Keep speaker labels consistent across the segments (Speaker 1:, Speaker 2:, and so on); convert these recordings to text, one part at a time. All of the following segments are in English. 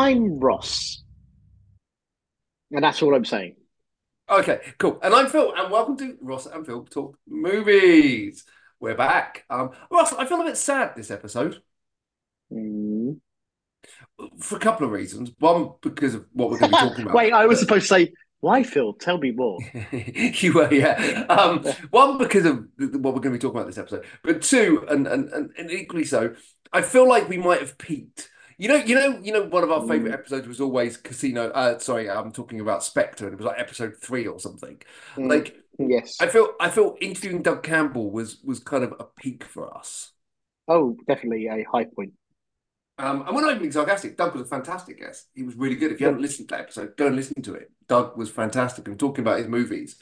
Speaker 1: I'm Ross. And that's all I'm saying.
Speaker 2: Okay, cool. And I'm Phil, and welcome to Ross and Phil Talk Movies. We're back. Um, Ross, I feel a bit sad this episode
Speaker 1: Mm.
Speaker 2: for a couple of reasons. One, because of what we're going to be talking about.
Speaker 1: Wait, I was supposed to say, why, Phil? Tell me more.
Speaker 2: you were, yeah. Um, one because of what we're going to be talking about this episode, but two, and, and and and equally so, I feel like we might have peaked. You know, you know, you know. One of our favorite episodes was always Casino. Uh, sorry, I'm talking about Spectre, and it was like episode three or something.
Speaker 1: Mm.
Speaker 2: Like,
Speaker 1: Yes.
Speaker 2: I feel, I feel interviewing Doug Campbell was was kind of a peak for us.
Speaker 1: Oh, definitely a high point.
Speaker 2: Um, and we're not even being sarcastic. Doug was a fantastic guest. He was really good. If you haven't listened to that episode, go and listen to it. Doug was fantastic, and talking about his movies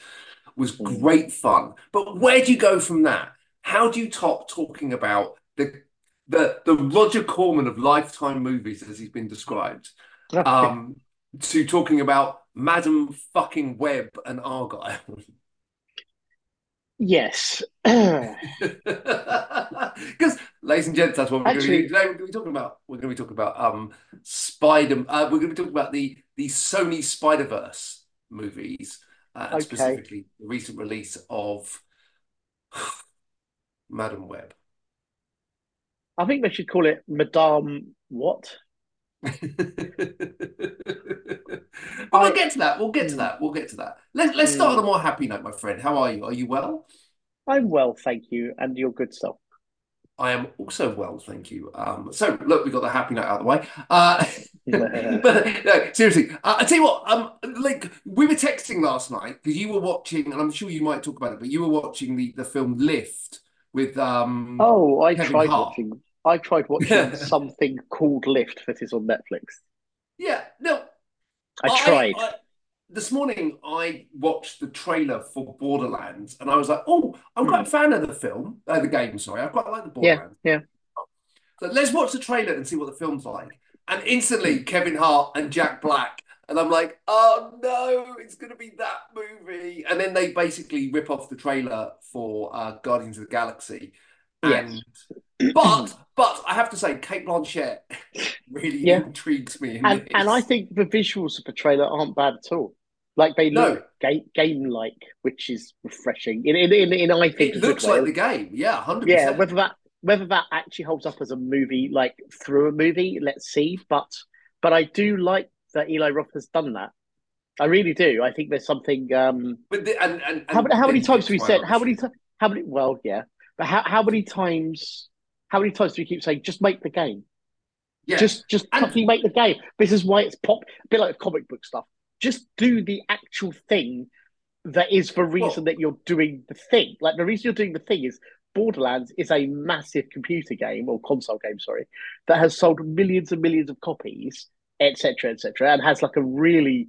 Speaker 2: was
Speaker 1: Mm.
Speaker 2: great fun. But where do you go from that? How do you top talking about the the the Roger Corman of Lifetime movies, as he's been described, um, to talking about Madam Fucking Web and Argyle?
Speaker 1: yes.
Speaker 2: Because, ladies and gents, that's what we're
Speaker 1: Actually-
Speaker 2: going to do today. We're going to be talking about. We're going to be talking about um Spider. Uh, we're going to be talking about the the Sony Spider Verse movies, uh, and
Speaker 1: Okay.
Speaker 2: specifically the recent release of Madam Web.
Speaker 1: I think they should call it Madame what?
Speaker 2: but we'll get to that. We'll get to
Speaker 1: Mm.
Speaker 2: that. We'll get to that. Let, let's start on a more happy note, my friend. How are you? Are you well?
Speaker 1: I'm well, thank you, and you're good stuff.
Speaker 2: I am also well, thank you. Um, so look, we got the happy note out of the way. Uh, but no, seriously, uh, I tell you what, um, like we were texting last night because you were watching, and I'm sure you might talk about it, but you were watching the the film Lift with um.
Speaker 1: Oh, I
Speaker 2: Kevin
Speaker 1: tried
Speaker 2: Hart.
Speaker 1: watching. I tried watching something called Lift that is on Netflix.
Speaker 2: Yeah, no,
Speaker 1: I tried.
Speaker 2: I- this morning, I watched the trailer for Borderlands, and I was like, "Oh, I'm quite a fan of the film, uh, the game. Sorry, I quite like the
Speaker 1: yeah,
Speaker 2: Borderlands."
Speaker 1: yeah.
Speaker 2: So let's watch the trailer and see what the film's like. And instantly, Kevin Hart and Jack Black, and I'm like, "Oh no, it's going to be that movie!" And then they basically rip off the trailer for uh, Guardians of the Galaxy. And but but I have to say, Cate Blanchett really
Speaker 1: Yeah.
Speaker 2: intrigues me. In
Speaker 1: And and I think the visuals of the trailer aren't bad at all. Like they
Speaker 2: No.
Speaker 1: look ga- game-like, which is refreshing. In in in, in I think
Speaker 2: it looks like the game. Yeah, hundred
Speaker 1: yeah.
Speaker 2: percent.
Speaker 1: Whether that whether that actually holds up as a movie, like through a movie, let's see. But but I do like that Eli Roth has done that. I really do. I think there's something. Um,
Speaker 2: But the, and, and,
Speaker 1: how many how many times have we said? How many times? how many? Well, yeah. But how how many times? How many times do we keep saying just make the game?
Speaker 2: Yeah.
Speaker 1: Just just fucking make the game. This is why it's pop. A bit like comic book stuff. Just do the actual thing that is the reason that you're doing the thing. Like the reason you're doing the thing is Borderlands is a massive computer game or console game, sorry, that has sold millions and millions of copies, etc., etc., and has like a really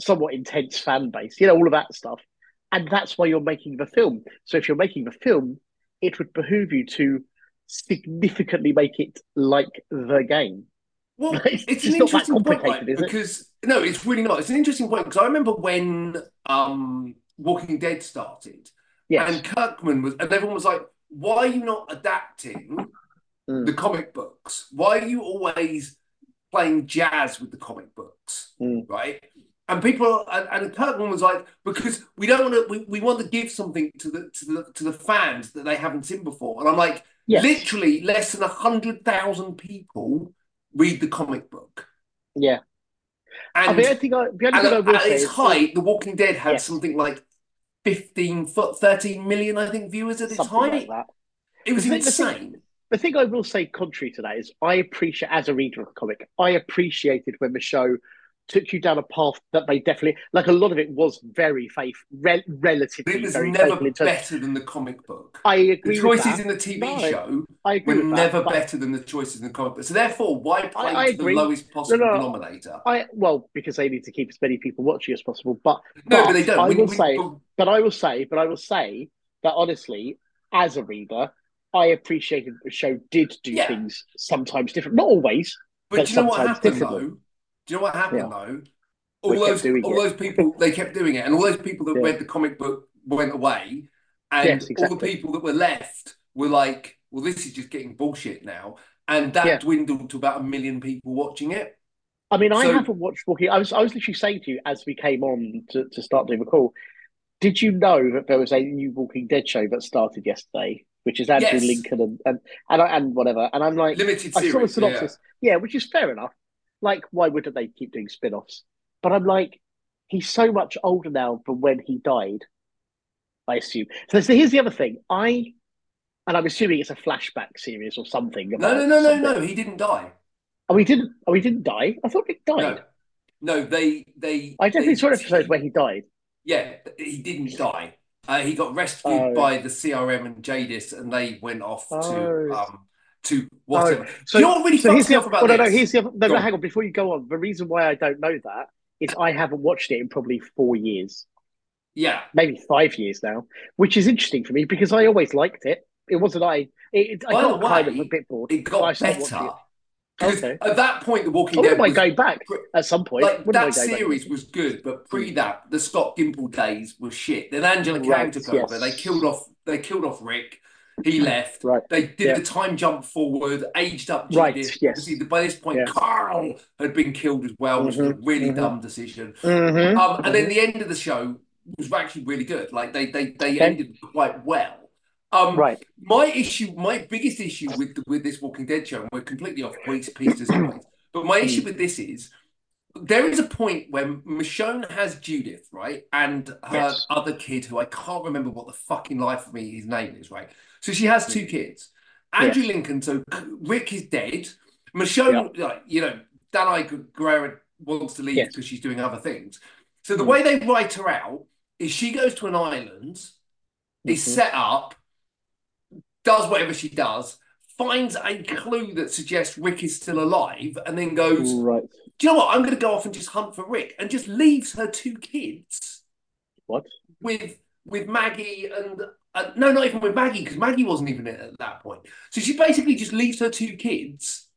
Speaker 1: somewhat intense fan base. You know, all of that stuff. And that's why you're making the film. So if you're making the film, it would behoove you to significantly make it like the game.
Speaker 2: Well,
Speaker 1: It's
Speaker 2: it's an
Speaker 1: not that
Speaker 2: interesting point,
Speaker 1: complicated,
Speaker 2: right?
Speaker 1: is it?
Speaker 2: Because no, it's really not. It's an interesting point because I remember when um, Walking Dead started,
Speaker 1: Yes.
Speaker 2: and Kirkman was, and everyone was like, "Why are you not adapting
Speaker 1: Mm.
Speaker 2: the comic books? Why are you always playing jazz with the comic books?"
Speaker 1: Mm.
Speaker 2: Right? And people, and, and Kirkman was like, "Because we don't want to, we, we want to give something to the to the to the fans that they haven't seen before." And I'm like,
Speaker 1: Yes.
Speaker 2: literally, less than a hundred thousand people read the comic book.
Speaker 1: Yeah.
Speaker 2: And,
Speaker 1: mean, I think I, the only thing I
Speaker 2: at,
Speaker 1: will
Speaker 2: at its height, The Walking Dead had
Speaker 1: Yes.
Speaker 2: something like 15 foot 13 million, I think, viewers at its
Speaker 1: something
Speaker 2: height.
Speaker 1: like.
Speaker 2: It was
Speaker 1: The thing- the thing-
Speaker 2: insane.
Speaker 1: The thing I will say, contrary to that, is I appreciate, as a reader of the comic, I appreciated when the show took you down a path that they definitely, like a lot of it was very faith, re- relatively
Speaker 2: it was never better than the comic book.
Speaker 1: I
Speaker 2: The
Speaker 1: agree with
Speaker 2: choices in the TV
Speaker 1: No,
Speaker 2: show
Speaker 1: I agree
Speaker 2: were
Speaker 1: that,
Speaker 2: never better than the choices in the comic book. So therefore, why play
Speaker 1: I
Speaker 2: to the lowest possible
Speaker 1: No, no.
Speaker 2: denominator?
Speaker 1: I well because they need to keep as many people watching as possible. But
Speaker 2: No,
Speaker 1: but
Speaker 2: but they don't.
Speaker 1: I
Speaker 2: When-
Speaker 1: will
Speaker 2: when-
Speaker 1: say,
Speaker 2: but-
Speaker 1: but I will say, but I will say that honestly, as a reader, I appreciated the show did do
Speaker 2: Yeah.
Speaker 1: things sometimes different, not always.
Speaker 2: But
Speaker 1: But
Speaker 2: you know what
Speaker 1: sometimes
Speaker 2: happened
Speaker 1: difficult.
Speaker 2: though? Do you know what happened
Speaker 1: Yeah.
Speaker 2: though? All
Speaker 1: kept
Speaker 2: those, all
Speaker 1: it.
Speaker 2: those people, they kept doing it, and all those people that
Speaker 1: Yeah.
Speaker 2: read the comic book went away, and
Speaker 1: Yes,
Speaker 2: all the people that were left were like, "Well, this is just getting bullshit now." and that
Speaker 1: Yeah.
Speaker 2: dwindled to about a million people watching it.
Speaker 1: I mean, I
Speaker 2: So-
Speaker 1: haven't watched Walking. I was I was literally saying to you as we came on to, to start doing the call. Did you know that there was a new Walking Dead show that started yesterday, which is Andrew
Speaker 2: Yes.
Speaker 1: Lincoln and and and, and whatever? And I'm like,
Speaker 2: Limited
Speaker 1: I
Speaker 2: series.
Speaker 1: saw the
Speaker 2: yeah.
Speaker 1: Yeah. which is fair enough. Like, why wouldn't they keep doing spin-offs? But I'm like, he's so much older now than when he died. I assume. So, so here's the other thing. I and I'm assuming it's a flashback series or something.
Speaker 2: No, no, no, no,
Speaker 1: something.
Speaker 2: no. He didn't die.
Speaker 1: Oh, he didn't. Oh, he didn't die. I thought he died.
Speaker 2: No, no. They, they.
Speaker 1: I definitely
Speaker 2: they-
Speaker 1: saw an episode where he died.
Speaker 2: Yeah, he didn't die. Uh, he got rescued
Speaker 1: Oh.
Speaker 2: by the CRM and Jadis, and they went off to
Speaker 1: Oh.
Speaker 2: um to oh, whatever.
Speaker 1: So,
Speaker 2: You're really
Speaker 1: so here's the
Speaker 2: off about
Speaker 1: well, no, no, here's the other, no, no, hang on. Before you go on, the reason why I don't know that is I haven't watched it in probably four years,
Speaker 2: Yeah,
Speaker 1: maybe five years now, which is interesting for me because I always liked it. It wasn't I. It, I
Speaker 2: By
Speaker 1: got
Speaker 2: the
Speaker 1: kind of a bit bored.
Speaker 2: it
Speaker 1: I
Speaker 2: got better.
Speaker 1: it.
Speaker 2: 'Cause
Speaker 1: Okay.
Speaker 2: At that point, The Walking
Speaker 1: I
Speaker 2: Dead
Speaker 1: wouldn't going back at some point.
Speaker 2: like that
Speaker 1: going back.
Speaker 2: series was good, but pre that, the Scott Gimple days were shit. Then Angela Kang
Speaker 1: Right,
Speaker 2: took
Speaker 1: yes.
Speaker 2: over. They killed off. They killed off Rick. He left.
Speaker 1: Right.
Speaker 2: They did
Speaker 1: Yeah.
Speaker 2: the time jump forward, aged up
Speaker 1: Right,
Speaker 2: Judith.
Speaker 1: yes.
Speaker 2: Obviously, by this point,
Speaker 1: Yes.
Speaker 2: Carl had been killed as well, which was a
Speaker 1: Mhm,
Speaker 2: really
Speaker 1: mhm.
Speaker 2: dumb decision.
Speaker 1: Mhm.
Speaker 2: Um, and then the end of the show was actually really good. Like they they they
Speaker 1: Okay.
Speaker 2: ended quite well. Um,
Speaker 1: Right.
Speaker 2: my issue, my biggest issue with the, with this Walking Dead show, and we're completely off piece piece as always, but my issue with this is there is a point when Michonne has Judith, right, and her
Speaker 1: Yes.
Speaker 2: other kid, who I can't remember what the fucking life of me his name is, right. So she has two kids. Andrew Lincoln, so Rick is dead. Michonne, like you know, Danai Gurira wants to leave
Speaker 1: Yes.
Speaker 2: because she's doing other things. So the
Speaker 1: Mm.
Speaker 2: way they write her out is she goes to an island, is
Speaker 1: Mhm.
Speaker 2: set up, does whatever she does, finds a clue that suggests Rick is still alive, and then goes,
Speaker 1: Right.
Speaker 2: Do you know what? I'm going to go off and just hunt for Rick, and just leaves her two kids
Speaker 1: What?
Speaker 2: with with Maggie and uh, no, not even with Maggie because Maggie wasn't even in at that point. So she basically just leaves her two kids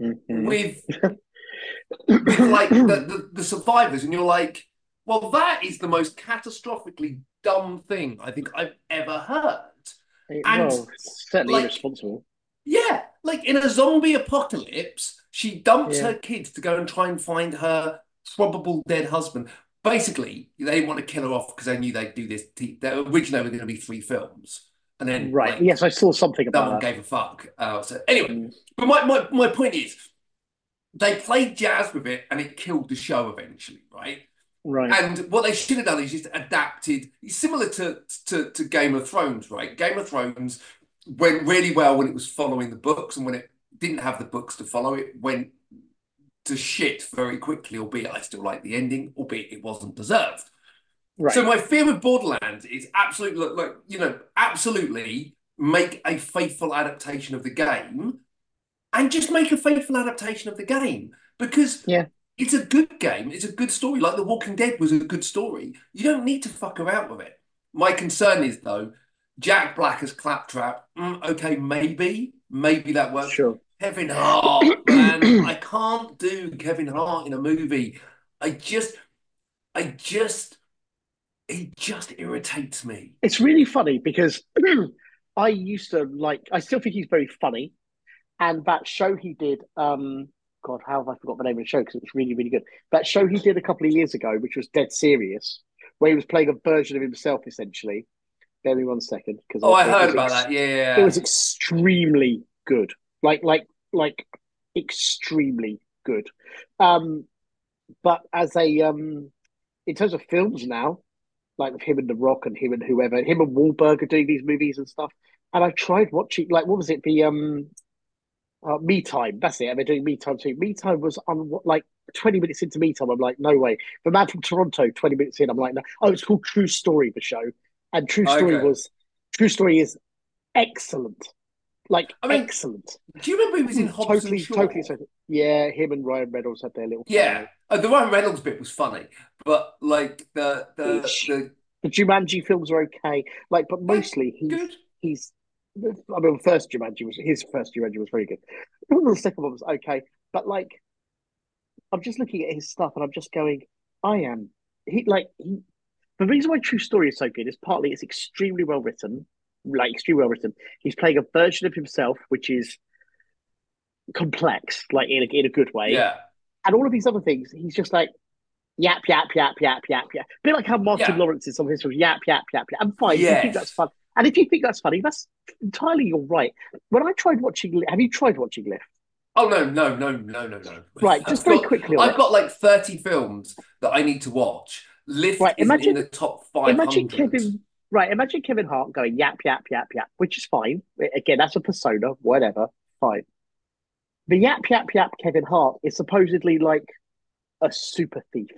Speaker 1: Mhm.
Speaker 2: with with like the, the, the survivors, and you're like, well, that is the most catastrophically dumb thing I think I've ever heard.
Speaker 1: It-
Speaker 2: And,
Speaker 1: well, certainly
Speaker 2: like-
Speaker 1: irresponsible.
Speaker 2: Yeah, like in a zombie apocalypse, she dumps
Speaker 1: Yeah.
Speaker 2: her kids to go and try and find her probable dead husband. Basically, they want to kill her off because they knew they'd do this. T- they originally were going to be three films, and then
Speaker 1: Right.
Speaker 2: like,
Speaker 1: yes, I saw something
Speaker 2: no one
Speaker 1: that.
Speaker 2: gave a fuck. Uh, so anyway,
Speaker 1: Mm.
Speaker 2: but my, my my point is, they played jazz with it, and it killed the show eventually, right?
Speaker 1: Right.
Speaker 2: And what they should have done is just adapted, similar to, to, to Game of Thrones, right? Game of Thrones went really well when it was following the books, and when it didn't have the books to follow, it went to shit very quickly, albeit I still like the ending, albeit it wasn't deserved.
Speaker 1: right.
Speaker 2: So my fear with Borderlands is absolutely, like, you know, absolutely make a faithful adaptation of the game and just make a faithful adaptation of the game because
Speaker 1: Yeah.
Speaker 2: it's a good game. It's a good story. Like The Walking Dead was a good story. You don't need to fuck around with it. My concern is though, Jack Black as Claptrap. Mm, okay, maybe, maybe that works.
Speaker 1: sure.
Speaker 2: Kevin Hart, man, I can't do Kevin Hart in a movie. I just, I just, he just irritates me.
Speaker 1: It's really funny because I used to like. I still think he's very funny, and that show he did. Um, God, how have I forgot the name of the show? Because it was really, really good. That show he did a couple of years ago, which was Dead Serious, where he was playing a version of himself, essentially. Bear me one second, because
Speaker 2: Oh, I heard about that. Yeah,
Speaker 1: It was extremely good, like, like, like, extremely good. Um, but as a um, in terms of films now, like with him and The Rock and him and whoever, him and Wahlberg are doing these movies and stuff. And I tried watching, like, what was it? The um, uh, Me Time. That's it. And they're doing Me Time too. Me Time was on like twenty minutes into Me Time. I'm like, no way. The Man from Toronto, twenty minutes in, I'm like, no. Oh, it's called True Story. The show, and True Story
Speaker 2: Okay.
Speaker 1: was True Story is excellent. Like
Speaker 2: I mean,
Speaker 1: excellent.
Speaker 2: Do you remember he was in Hobbs
Speaker 1: totally, totally. so- Yeah, him and Ryan Reynolds had their little.
Speaker 2: Yeah, uh, the Ryan Reynolds bit was funny, but like the the the
Speaker 1: The Jumanji films are okay, like, but mostly he's
Speaker 2: good.
Speaker 1: he's. I mean, first Jumanji was his first Jumanji was very good. The second one was okay, but like, I'm just looking at his stuff and I'm just going, I am he like he. The reason why True Story is so good is partly it's extremely well written, like extremely well written. He's playing a version of himself, which is complex, like in a, in a good way.
Speaker 2: Yeah.
Speaker 1: And all of these other things, he's just like yap yap yap yap yap yap. A bit like how Martin
Speaker 2: Yeah.
Speaker 1: Lawrence is some of his films, yap yap yap yap. I'm fine. If you
Speaker 2: Yes.
Speaker 1: think that's fun, and if you think that's funny, that's entirely your right. When I tried watching, have you tried watching Lift?
Speaker 2: Oh no, no, no, no, no, no.
Speaker 1: Right,
Speaker 2: I've
Speaker 1: just very
Speaker 2: got-
Speaker 1: quickly
Speaker 2: I've
Speaker 1: it.
Speaker 2: got like 30 films that I need to watch. Lift
Speaker 1: Right, imagine-
Speaker 2: in the top five.
Speaker 1: Imagine Kevin. Right, imagine Kevin Hart going yap yap yap yap, which is fine. Again, that's a persona, whatever, fine. The yap yap yap Kevin Hart is supposedly like a super thief,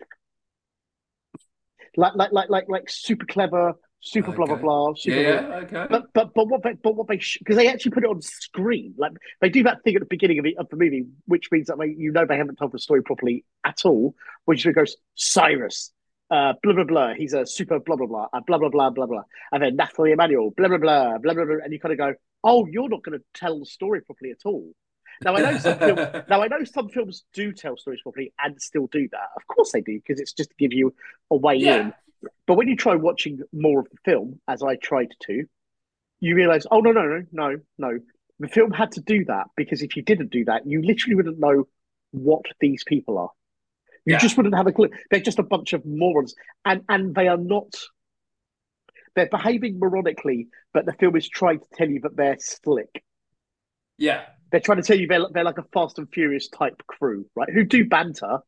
Speaker 1: like like like like like super clever, super blah blah blah, super.
Speaker 2: Yeah, okay.
Speaker 1: But but but what they, but what they because they actually put it on screen like they do that thing at the beginning of the, of the movie which means that they, you know they haven't told the story properly at all which goes Cyrus uh blah blah blah he's a super blah blah blah uh, blah blah blah blah blah and then Nathalie Emmanuel blah blah blah blah blah blah and you kind of go oh you're not going to tell the story properly at all now I know some films now I know some films do tell stories properly and still do that of course they do because it's just to give you a way
Speaker 2: Yeah.
Speaker 1: in but when you try watching more of the film, as I tried to, you realize, oh no, no, no, no, no. The film had to do that because if you didn't do that, you literally wouldn't know what these people are. You
Speaker 2: Yeah.
Speaker 1: just wouldn't have a clue. They're just a bunch of morons, and and they are not. They're behaving moronically, but the film is trying to tell you that they're slick.
Speaker 2: yeah.
Speaker 1: They're trying to tell you they're, they're like a Fast and Furious type crew, right? Who do banter,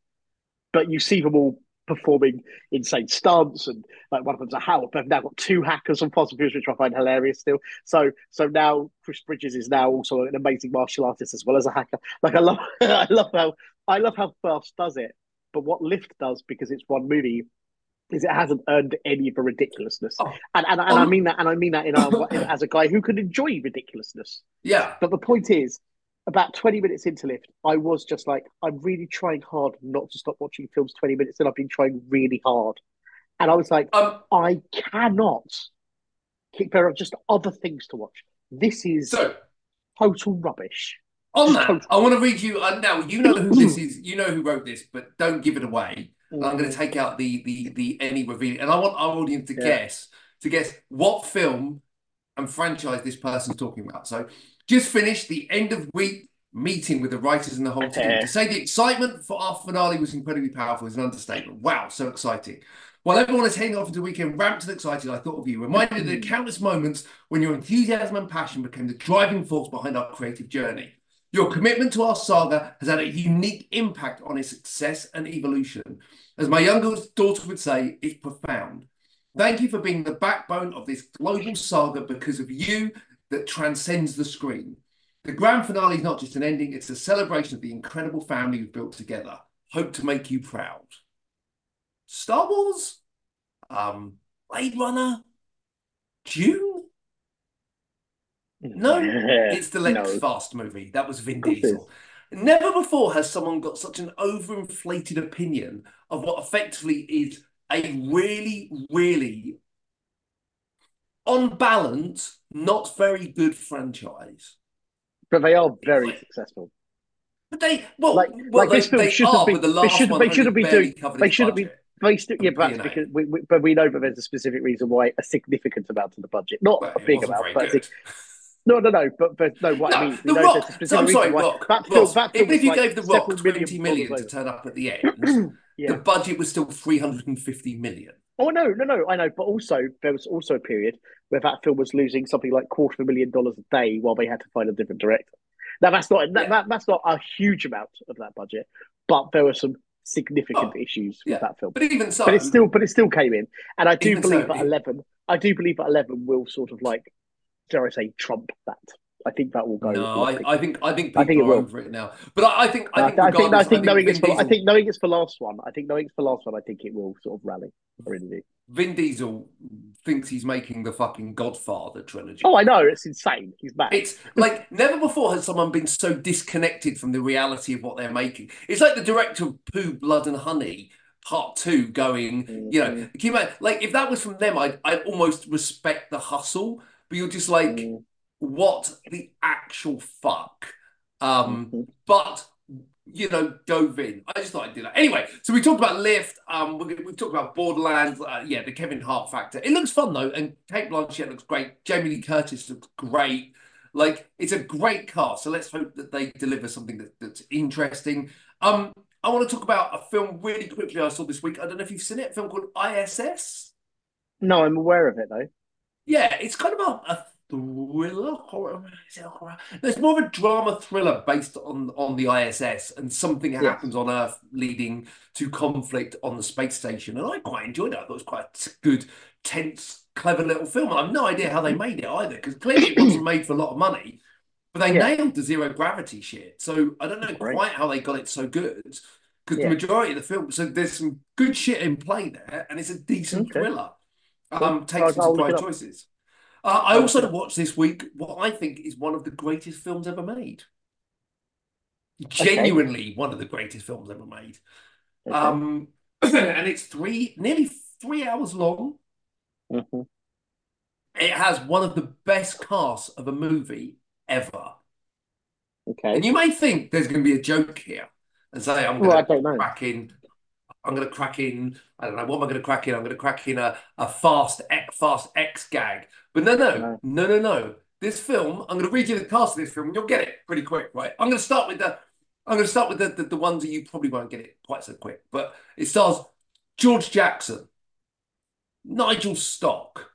Speaker 1: but you see them all performing insane stunts and like one of them's a hacker. They've now got two hackers on Fast and Furious, which I find hilarious still. So so now Chris Bridges is now also an amazing martial artist as well as a hacker. Like I love I love how I love how Fast does it. But what Lift does, because it's one movie, is it hasn't earned any of the ridiculousness.
Speaker 2: Oh.
Speaker 1: And and, and I
Speaker 2: Um,
Speaker 1: mean that and I mean that in our, as a guy who can enjoy ridiculousness.
Speaker 2: Yeah.
Speaker 1: But the point is, about 20 minutes into Lift, I was just like, I'm really trying hard not to stop watching films 20 minutes, and I've been trying really hard. And I was like,
Speaker 2: Um,
Speaker 1: I cannot keep there are just other things to watch. This is
Speaker 2: so
Speaker 1: total rubbish.
Speaker 2: On that, I want to read you uh, now. You know who this is. You know who wrote this, but don't give it away.
Speaker 1: Mm.
Speaker 2: I'm going to take out the the the any reveal, and I want our audience to
Speaker 1: Yeah.
Speaker 2: guess to guess what film and franchise this person's talking about. So, just finished the end of week meeting with the writers and the whole team. To say the excitement for our finale was incredibly powerful is an understatement. Wow, so exciting! While everyone is heading off into the weekend ramped and excited, I thought of you, reminded of the countless moments when your enthusiasm and passion became the driving force behind our creative journey. Your commitment to our saga has had a unique impact on its success and evolution. As my younger daughter would say, it's profound. Thank you for being the backbone of this global saga because of you that transcends the screen. The grand finale is not just an ending, it's a celebration of the incredible family we've built together. Hope to make you proud. Star Wars? Um, Blade Runner? Dune? No, It's the Let's
Speaker 1: No.
Speaker 2: Fast movie. That was Vin Diesel. Never before has someone got such an overinflated opinion of what effectively is a really, really, on balance, not very good franchise.
Speaker 1: But they are very successful.
Speaker 2: But they, well,
Speaker 1: Like-
Speaker 2: well
Speaker 1: like
Speaker 2: they, they
Speaker 1: shouldn't
Speaker 2: are,
Speaker 1: be-
Speaker 2: but the
Speaker 1: they
Speaker 2: last
Speaker 1: shouldn't-
Speaker 2: one
Speaker 1: they shouldn't be doing- they shouldn't be-
Speaker 2: budget.
Speaker 1: They still, yeah, but
Speaker 2: You
Speaker 1: that's
Speaker 2: know.
Speaker 1: because we, we, but we know that there's a specific reason why a significant amount of the budget, not
Speaker 2: Well,
Speaker 1: a big amount, but. no, no, no, but but no, what I mean,
Speaker 2: The
Speaker 1: know there's a
Speaker 2: Rock. So I'm sorry, Rock.
Speaker 1: that
Speaker 2: Ross,
Speaker 1: that
Speaker 2: even if you
Speaker 1: like
Speaker 2: gave The Rock 20 million to
Speaker 1: over.
Speaker 2: turn up at the end,
Speaker 1: Yeah.
Speaker 2: the budget was still 350 million.
Speaker 1: Oh no, no, no, I know, but also there was also a period where that film was losing something like quarter of a million dollars a day while they had to find a different director. Now that's not that,
Speaker 2: Yeah.
Speaker 1: that that's not a huge amount of that budget, but there were some significant
Speaker 2: Oh,
Speaker 1: issues
Speaker 2: yeah.
Speaker 1: with that film.
Speaker 2: But even so,
Speaker 1: But it still, but it still came in, and I do believe
Speaker 2: so,
Speaker 1: that eleven. I do believe that eleven will sort of like, dare I say, trump that. I think that will go.
Speaker 2: no, I, I think I think
Speaker 1: I think it
Speaker 2: are
Speaker 1: will.
Speaker 2: over it now. But I, I think I think
Speaker 1: I think, I think knowing it's for, I think knowing it's for last one. I think knowing it's for last one. I think it will sort of rally. Really.
Speaker 2: Vin Diesel thinks he's making the fucking Godfather trilogy.
Speaker 1: Oh, I know it's insane. He's mad.
Speaker 2: It's like never before has someone been so disconnected from the reality of what they're making. It's like the director of Pooh, Blood and Honey, Part Two, going, you know,
Speaker 1: Mhm.
Speaker 2: can you imagine, like if that was from them, I'd, I'd almost respect the hustle. But you're just like,
Speaker 1: Mm,
Speaker 2: what the actual fuck? Um,
Speaker 1: mhm.
Speaker 2: but you know, dove in. I just thought I'd do that. Anyway, so we talked about Lift. Um, we we've talked about Borderlands. Uh, yeah, the Kevin Hart factor. It looks fun though, and Cate Blanchett looks great. Jamie Lee Curtis looks great. Like it's a great cast, so let's hope that they deliver something that, that's interesting. Um, I want to talk about a film really quickly I saw this week. I don't know if you've seen it. A film called ISS.
Speaker 1: No, I'm aware of it though.
Speaker 2: Yeah, it's kind of a, a thriller horror. horror? No, it's more of a drama thriller based on on the ISS and something
Speaker 1: Yes.
Speaker 2: happens on Earth leading to conflict on the space station. And I quite enjoyed it. I thought it was quite a good, tense, clever little film. I have no idea how they made it either, because clearly it wasn't made for a lot of money. But they
Speaker 1: Yeah.
Speaker 2: nailed the zero gravity shit. So I don't know
Speaker 1: Great.
Speaker 2: quite how they got it so good. Because
Speaker 1: Yeah.
Speaker 2: the majority of the film, so there's some good shit in play there, and it's a decent
Speaker 1: Okay.
Speaker 2: thriller.
Speaker 1: Cool.
Speaker 2: Um, takes some
Speaker 1: I'll look
Speaker 2: surprise
Speaker 1: it up.
Speaker 2: choices. Uh, I also watched this week what I think is one of the greatest films ever made. Genuinely one of the greatest films ever made.
Speaker 1: Okay.
Speaker 2: Um, and it's three, nearly three hours long.
Speaker 1: Mhm.
Speaker 2: It has one of the best casts of a movie ever.
Speaker 1: Okay.
Speaker 2: And you may think there's going to be a joke here and say, I'm
Speaker 1: Well,
Speaker 2: going to crack in, I'm going to crack in, I don't know, what am I going to crack in? I'm going to crack in a, a fast X, fast X gag. But no, no,
Speaker 1: No.
Speaker 2: no, no. This film, I'm going to read you the cast of this film and you'll get it pretty quick, right? I'm going to start with the, I'm going to start with the, the, the ones that you probably won't get it quite so quick. But it stars George Jackson, Nigel Stock,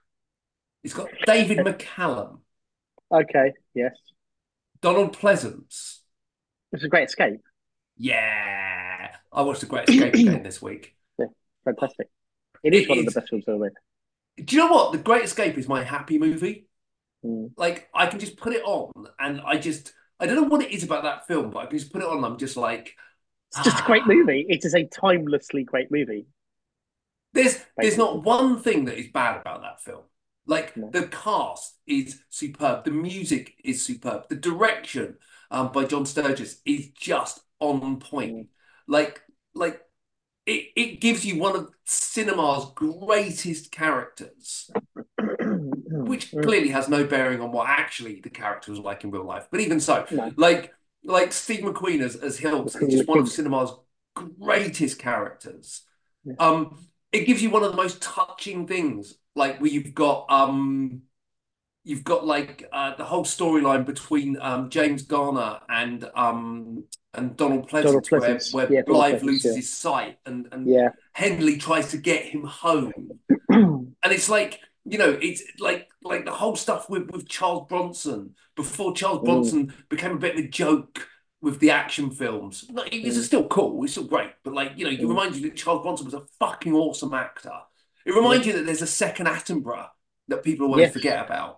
Speaker 2: it's got David McCallum,
Speaker 1: Okay. Yes.
Speaker 2: Donald Pleasence.
Speaker 1: It's a great escape.
Speaker 2: Yeah, I watched The Great Escape again this week.
Speaker 1: Yeah, Fantastic. It is
Speaker 2: It
Speaker 1: one of the best films ever made.
Speaker 2: Do you know what? The Great Escape is my happy movie.
Speaker 1: Mm.
Speaker 2: Like I can just put it on, and I just I don't know what it is about that film, but I can just put it on. And I'm just like,
Speaker 1: It's just a
Speaker 2: Ah.
Speaker 1: great movie. It is a timelessly great movie.
Speaker 2: there's there's not one thing that is bad about that film. Like
Speaker 1: No.
Speaker 2: the cast is superb, the music is superb, the direction um, by John Sturges is just on point. Like like it it gives you one of cinema's greatest characters. which clearly has no bearing on what actually the character was like in real life. But even so,
Speaker 1: No.
Speaker 2: like like Steve McQueen as as Hilts is just one of cinema's greatest characters.
Speaker 1: Yeah.
Speaker 2: Um, it gives you one of the most touching things, like where you've got um, you've got like uh, the whole storyline between um James Garner and um and Donald Pleasence,
Speaker 1: Donald
Speaker 2: where where
Speaker 1: Yeah,
Speaker 2: Blythe loses
Speaker 1: yeah.
Speaker 2: his sight and and
Speaker 1: Yeah.
Speaker 2: Hendley tries to get him home and it's like you know it's like like the whole stuff with with Charles Bronson before Charles
Speaker 1: Mm.
Speaker 2: Bronson became a bit of a joke with the action films. Was
Speaker 1: Mm.
Speaker 2: still cool, it's still great, but like you know, it
Speaker 1: Mm.
Speaker 2: reminds you that Charles Bronson was a fucking awesome actor. It reminds you that there's a second Attenborough that people always
Speaker 1: Yes.
Speaker 2: forget about.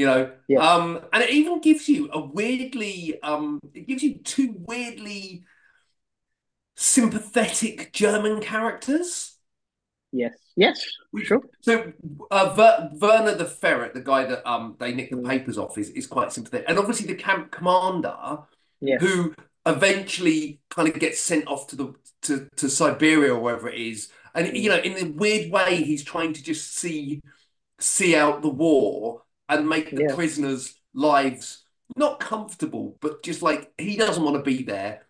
Speaker 2: You know,
Speaker 1: Yeah.
Speaker 2: um, and it even gives you a weirdly, um, it gives you two weirdly sympathetic German characters.
Speaker 1: Yes. Yes. Sure.
Speaker 2: So uh, Ver- Werner the ferret, the guy that um they nick the
Speaker 1: Mm.
Speaker 2: papers off, is is quite sympathetic, and obviously the camp commander
Speaker 1: Yes.
Speaker 2: who eventually kind of gets sent off to the to, to Siberia or wherever it is, and you know in a weird way he's trying to just see see out the war and make the
Speaker 1: Yeah.
Speaker 2: prisoners' lives not comfortable, but just like he doesn't want to be there.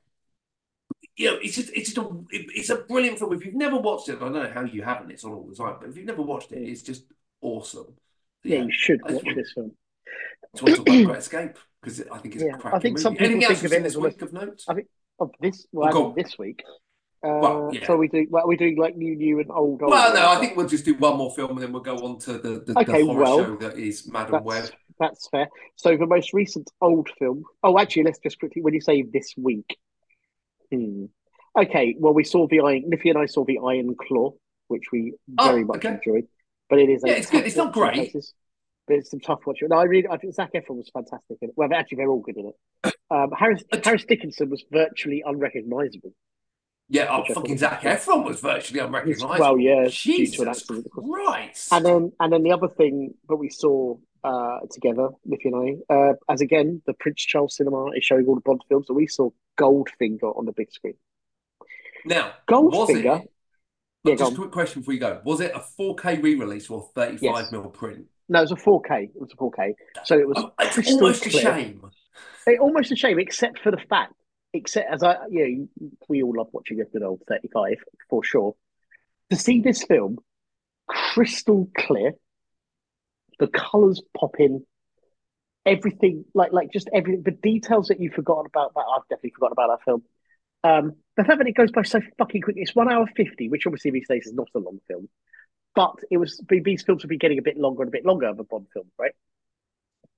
Speaker 2: You know, it's just it's just a it's a brilliant film. If you've never watched it, I don't know how you haven't. It's on all the time, but if you've never watched it, it's just awesome. So,
Speaker 1: Yeah, you should
Speaker 2: I
Speaker 1: watch
Speaker 2: want-
Speaker 1: this film.
Speaker 2: just want to talk about Great Escape because I think it's
Speaker 1: Yeah,
Speaker 2: a
Speaker 1: I
Speaker 2: cracking
Speaker 1: think
Speaker 2: movie.
Speaker 1: some people
Speaker 2: Anything else
Speaker 1: think of it as
Speaker 2: this week of note?
Speaker 1: I Of oh, this, oh, well,
Speaker 2: Oh, go
Speaker 1: as
Speaker 2: on.
Speaker 1: in this week. Uh,
Speaker 2: Well, yeah.
Speaker 1: So we do. Well, we doing like new, new, and old. old
Speaker 2: Well, no, I think we'll just do one more film and then we'll go on to the, the,
Speaker 1: Okay,
Speaker 2: the horror
Speaker 1: well,
Speaker 2: show that is Madam Web.
Speaker 1: that's that's fair. So the most recent old film. Oh, actually, let's just quickly. When you say this week, hmm. Okay, well, we saw the Iron. Niffy and I saw the Iron Claw, which we
Speaker 2: Oh,
Speaker 1: very much
Speaker 2: okay.
Speaker 1: enjoyed. But it is. a
Speaker 2: Yeah, it's good. It's not great.
Speaker 1: places. But it's some tough watching. No, I really. I think Zac Efron was fantastic in it. Well, actually, they're all good in it. Um, Harris Harris Dickinson was virtually unrecognizable.
Speaker 2: Yeah, oh,
Speaker 1: I
Speaker 2: fucking
Speaker 1: thought
Speaker 2: Zac
Speaker 1: was-
Speaker 2: Efron was virtually unrecognizable.
Speaker 1: Well, yeah, due to an
Speaker 2: Jesus
Speaker 1: of.
Speaker 2: Christ.
Speaker 1: And then, and then the other thing that we saw uh, together, Niffy and I, uh, as again, the Prince Charles Cinema is showing all the Bond films, and we saw Goldfinger on the big screen.
Speaker 2: now, was it?
Speaker 1: Goldfinger, yeah,
Speaker 2: just a quick question before you go. Was it a 4K re-release or 35
Speaker 1: Yes.
Speaker 2: mil print?
Speaker 1: No, it was a 4K. It was a 4K, so it was
Speaker 2: Oh, it's almost a shame.
Speaker 1: It, almost a shame, except for the fact, except as I, you know, we all love watching a good old 35 for sure. To see this film crystal clear, the colours pop in, everything like like just everything the details that you forgot about that I've definitely forgotten about that film. Um, the fact that it goes by so fucking quickly, it's one hour fifty, which obviously these days is not a long film, but it was these films would be getting a bit longer and a bit longer of a Bond film, right?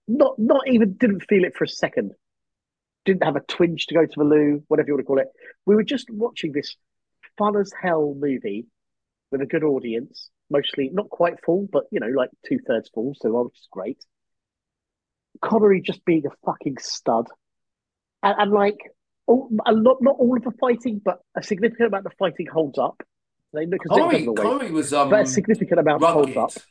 Speaker 1: Not not even didn't feel it for a second. Didn't have a twinge to go to the loo, whatever you want to call it. We were just watching this fun as hell movie with a good audience, mostly not quite full, but you know, like two thirds full, so which is great. Connery just being a fucking stud, and, and like all, a lot, not all of the fighting, but a significant amount of fighting holds up.
Speaker 2: They, Connery, Connery was, um,
Speaker 1: but a significant amount rugged. holds up.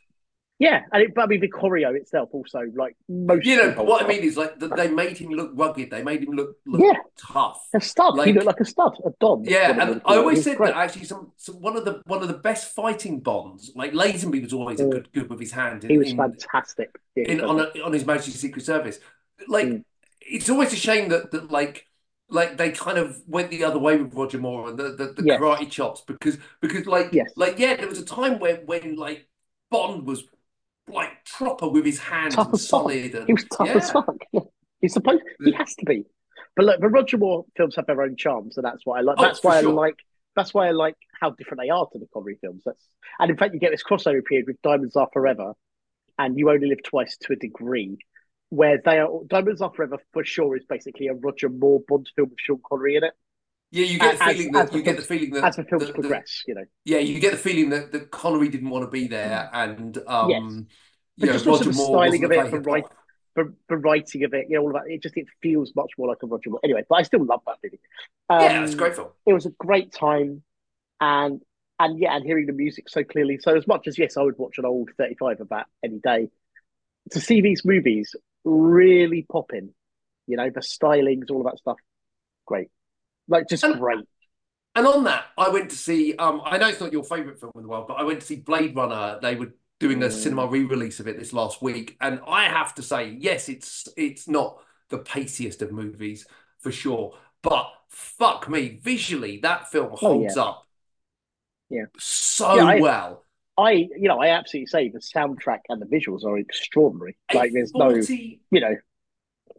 Speaker 1: Yeah, and it, but I mean the choreo itself also like most.
Speaker 2: You know what I mean is like they made him look rugged. They made him look, look yeah. tough.
Speaker 1: A stud. Like, he looked like a stud, a don.
Speaker 2: Yeah, and I always said great. that actually some, some one of the one of the best fighting bonds. Like Lazenby was always mm. a good good with his hand.
Speaker 1: In, he was in,
Speaker 2: fantastic
Speaker 1: yeah,
Speaker 2: in, on a, on his Majesty's Secret Service. Like mm. it's always a shame that that like like they kind of went the other way with Roger Moore and the the, the yes. karate chops because because like yes. like yeah there was a time when when like Bond was like proper with his hands and solid. And,
Speaker 1: he was tough yeah. as fuck. He's supposed he has to be. But look, the Roger Moore films have their own charm, so that's why I like. Oh, that's why sure. I like. That's why I like how different they are to the Connery films. That's and in fact, you get this crossover period with Diamonds Are Forever, and You Only Live Twice to a degree, where they are Diamonds Are Forever for sure is basically a Roger Moore Bond film with Sean Connery in it.
Speaker 2: Yeah, you get the feeling that as you get the feeling that
Speaker 1: as the films the, progress,
Speaker 2: the,
Speaker 1: you know.
Speaker 2: Yeah, you get the feeling that, that Connery didn't want to be there, and um, yes.
Speaker 1: but you know, just Roger the styling of it, the right, the, the writing of it, you know, all of that. It just it feels much more like a Roger Moore. Anyway, but I still love that movie.
Speaker 2: Um, yeah, it's great film.
Speaker 1: It was a great time, and and yeah, and hearing the music so clearly. So as much as yes, I would watch an old thirty five of that any day. To see these movies really popping, you know, the stylings, all of that stuff, great. Like just and, great.
Speaker 2: And on that, I went to see. Um, I know it's not your favorite film in the world, but I went to see Blade Runner. They were doing a mm. cinema re-release of it this last week, and I have to say, yes, it's it's not the paciest of movies for sure, but fuck me, visually that film holds
Speaker 1: oh, yeah.
Speaker 2: up.
Speaker 1: Yeah,
Speaker 2: so yeah, I, well.
Speaker 1: I, you know, I absolutely say the soundtrack and the visuals are extraordinary. Like, there's 40, no, you know,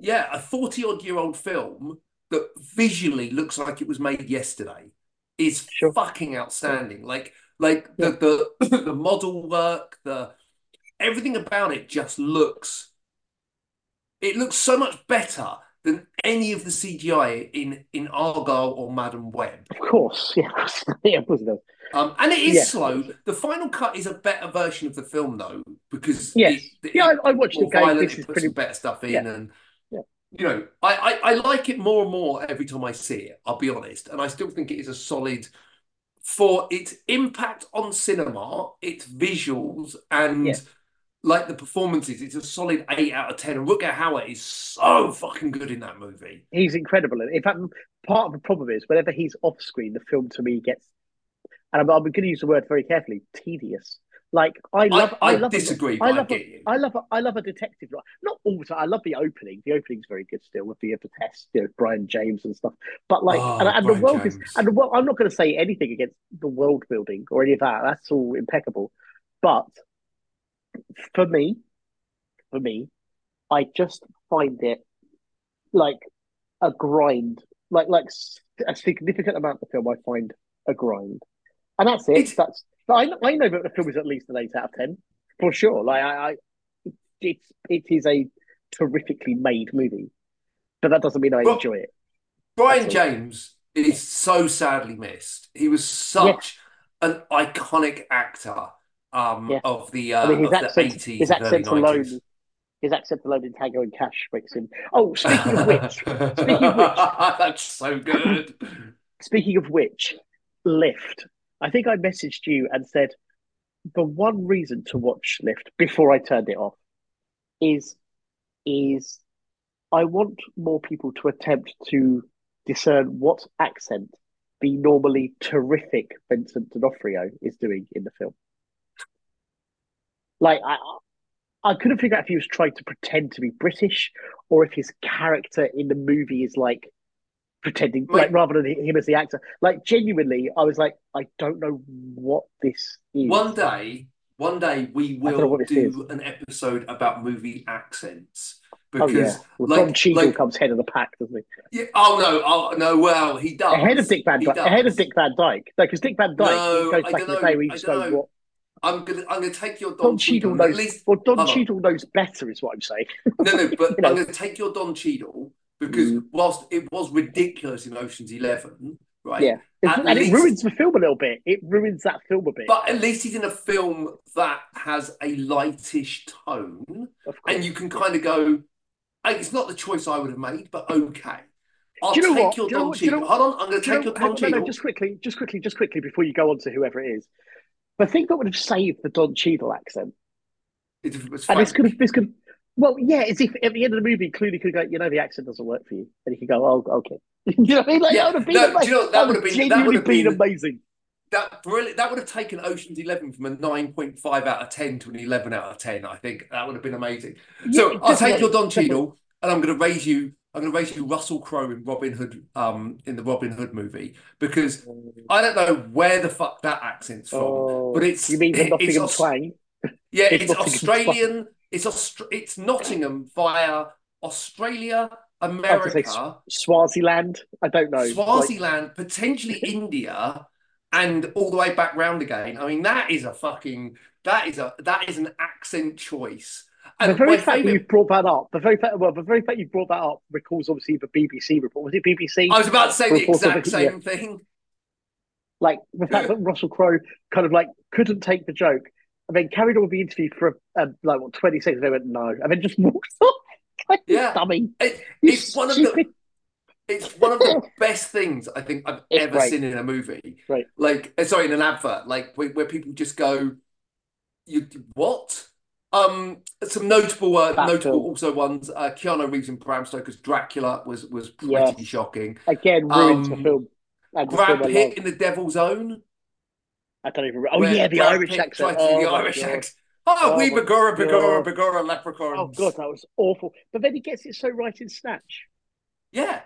Speaker 2: yeah, a forty-odd-year-old film that visually looks like it was made yesterday is sure. fucking outstanding. Like like yeah. the, the the model work, the everything about it just looks it looks so much better than any of the CGI in in Argylle or Madam Web.
Speaker 1: Of course, yeah, yeah, of course it does.
Speaker 2: Um, and it is yeah. slow. The final cut is a better version of the film, though, because
Speaker 1: yes,
Speaker 2: it,
Speaker 1: yeah, I, I watched it. This is pretty
Speaker 2: better stuff in, yeah. and you know, I, I, I like it more and more every time I see it. I'll be honest, and I still think it is a solid for its impact on cinema, its visuals, and yeah. like the performances. It's a solid eight out of ten. And Rutger Hauer is so fucking good in that movie.
Speaker 1: He's incredible. and In fact, part of the problem is whenever he's off screen, the film to me gets, and I'm, I'm going to use the word very carefully, tedious. Like I love,
Speaker 2: I,
Speaker 1: I, I love
Speaker 2: disagree.
Speaker 1: A, I
Speaker 2: love,
Speaker 1: a, I love, a, I love a detective. Not all the time. I love the opening. The opening's very good still with the, the test, you know, Brion James and stuff. But like, oh, and, and the world James. is, and the world. I'm not going to say anything against the world building or any of that. That's all impeccable. But for me, for me, I just find it like a grind. Like, like a significant amount of the film, I find a grind, and that's it. It's, that's I know, I know that the film is at least an eight out of ten for sure. Like I, I it's it is a terrifically made movie, but that doesn't mean I but enjoy it.
Speaker 2: Brion James is so sadly missed. He was such yeah. an iconic actor um, yeah. of the uh, I mean, his accent, 80s, his accent alone.
Speaker 1: His accent alone in Tango and Cash makes him. Oh, speaking of which, speaking of which,
Speaker 2: that's so good.
Speaker 1: Speaking of which, Lift I think I messaged you and said the one reason to watch Lift before I turned it off is is I want more people to attempt to discern what accent the normally terrific Vincent D'Onofrio is doing in the film. Like I I couldn't figure out if he was trying to pretend to be British or if his character in the movie is like pretending like rather than him as the actor. Like genuinely, I was like, I don't know what this is.
Speaker 2: One day, one day we will do is. an episode about movie accents
Speaker 1: Oh
Speaker 2: because
Speaker 1: yeah, well,
Speaker 2: like,
Speaker 1: Don Cheadle
Speaker 2: like-
Speaker 1: comes head of the pack, doesn't he?
Speaker 2: yeah, oh no, oh no, well he does
Speaker 1: Ahead of Dick Van Dyke. Ahead of Dick Van Dyke. No, because Dick Van Dyke
Speaker 2: No,
Speaker 1: goes
Speaker 2: I
Speaker 1: back in the day where
Speaker 2: don't know.
Speaker 1: what
Speaker 2: I'm gonna I'm gonna take your Don,
Speaker 1: Don Cheadle
Speaker 2: Cheadle.
Speaker 1: knows.
Speaker 2: At least
Speaker 1: Well, Don. Cheadle knows better, is what I'm saying.
Speaker 2: no, no, but
Speaker 1: You know.
Speaker 2: I'm gonna take your Don Cheadle because
Speaker 1: Mm.
Speaker 2: whilst it was ridiculous in Ocean's Eleven, right?
Speaker 1: Yeah. And
Speaker 2: least-
Speaker 1: it ruins the film a little bit. It ruins that film a bit.
Speaker 2: But at least he's in a film that has a lightish tone, and you can kind of go, "Hey, it's not the choice I would have made, but okay. I'll
Speaker 1: Do you know
Speaker 2: take
Speaker 1: what?
Speaker 2: your
Speaker 1: Do you know
Speaker 2: Don
Speaker 1: you know
Speaker 2: Cheadle. Hold on, I'm going to
Speaker 1: you
Speaker 2: take
Speaker 1: know-
Speaker 2: your Don
Speaker 1: on, no, no, just quickly, just quickly, just quickly before you go on to whoever it is. The thing that would have saved the Don Cheadle accent,
Speaker 2: it
Speaker 1: and this could have, this could, well, yeah, as if at the end of the movie, Clooney could go, you know, the accent doesn't work for you, and he could go, oh, okay. you know what I mean? Like,
Speaker 2: Yeah,
Speaker 1: that would have been
Speaker 2: no,
Speaker 1: amazing.
Speaker 2: you know, that would have been- that would have
Speaker 1: been
Speaker 2: been-
Speaker 1: amazing.
Speaker 2: That brilliant. That would have taken Ocean's Eleven from a nine point five out of ten to an eleven out of ten. I think that would have been amazing. So I'll take your Don. Cheadle, and I'm going to raise you. I'm going to raise you Russell Crowe in Robin Hood, um, in the Robin Hood movie because I don't know where the fuck that accent's from,
Speaker 1: Oh,
Speaker 2: but it's
Speaker 1: you mean the Nottingham twang?
Speaker 2: yeah,
Speaker 1: it's
Speaker 2: it's Australian. It's Aust- It's Nottingham via Australia, America,
Speaker 1: Swaziland. I don't know. Like,
Speaker 2: Swaziland, potentially India, and all the way back round again. I mean, that is a fucking that is a that is an accent choice. And
Speaker 1: the
Speaker 2: very
Speaker 1: fact
Speaker 2: favorite.
Speaker 1: you've brought that up, the very fact, well, the very fact you brought that up recalls obviously the BBC report. Was it BBC?
Speaker 2: I was about to say the exact
Speaker 1: the-
Speaker 2: same thing.
Speaker 1: like the fact that Russell Crowe kind of like couldn't take the joke and then carried on with the interview for uh, like what twenty seconds. They went no, and then just walked off. like,
Speaker 2: Yeah.
Speaker 1: dummy.
Speaker 2: It, it's one of the it's one of the best things I think I've
Speaker 1: It's
Speaker 2: ever
Speaker 1: great.
Speaker 2: seen in a movie.
Speaker 1: Right.
Speaker 2: Like, uh, sorry, in an advert, like where, where people just go, "You what?" Um, some notable, uh, notable
Speaker 1: film.
Speaker 2: also ones. Uh, Keanu Reeves and Bram Stoker's Dracula was was pretty
Speaker 1: Yes.
Speaker 2: shocking.
Speaker 1: again ruins
Speaker 2: Um,
Speaker 1: the film. And the
Speaker 2: Brad
Speaker 1: film I love.
Speaker 2: Pitt in The Devil's Own.
Speaker 1: I don't even. Oh
Speaker 2: where
Speaker 1: yeah, the
Speaker 2: Brad
Speaker 1: Irish
Speaker 2: Pitt
Speaker 1: accent.
Speaker 2: do the
Speaker 1: Oh,
Speaker 2: Irish accent. Oh,
Speaker 1: Oh,
Speaker 2: we begorra, begorra, begorra, leprechauns.
Speaker 1: Oh god, that was awful. But then he gets it so right in Snatch.
Speaker 2: Yeah.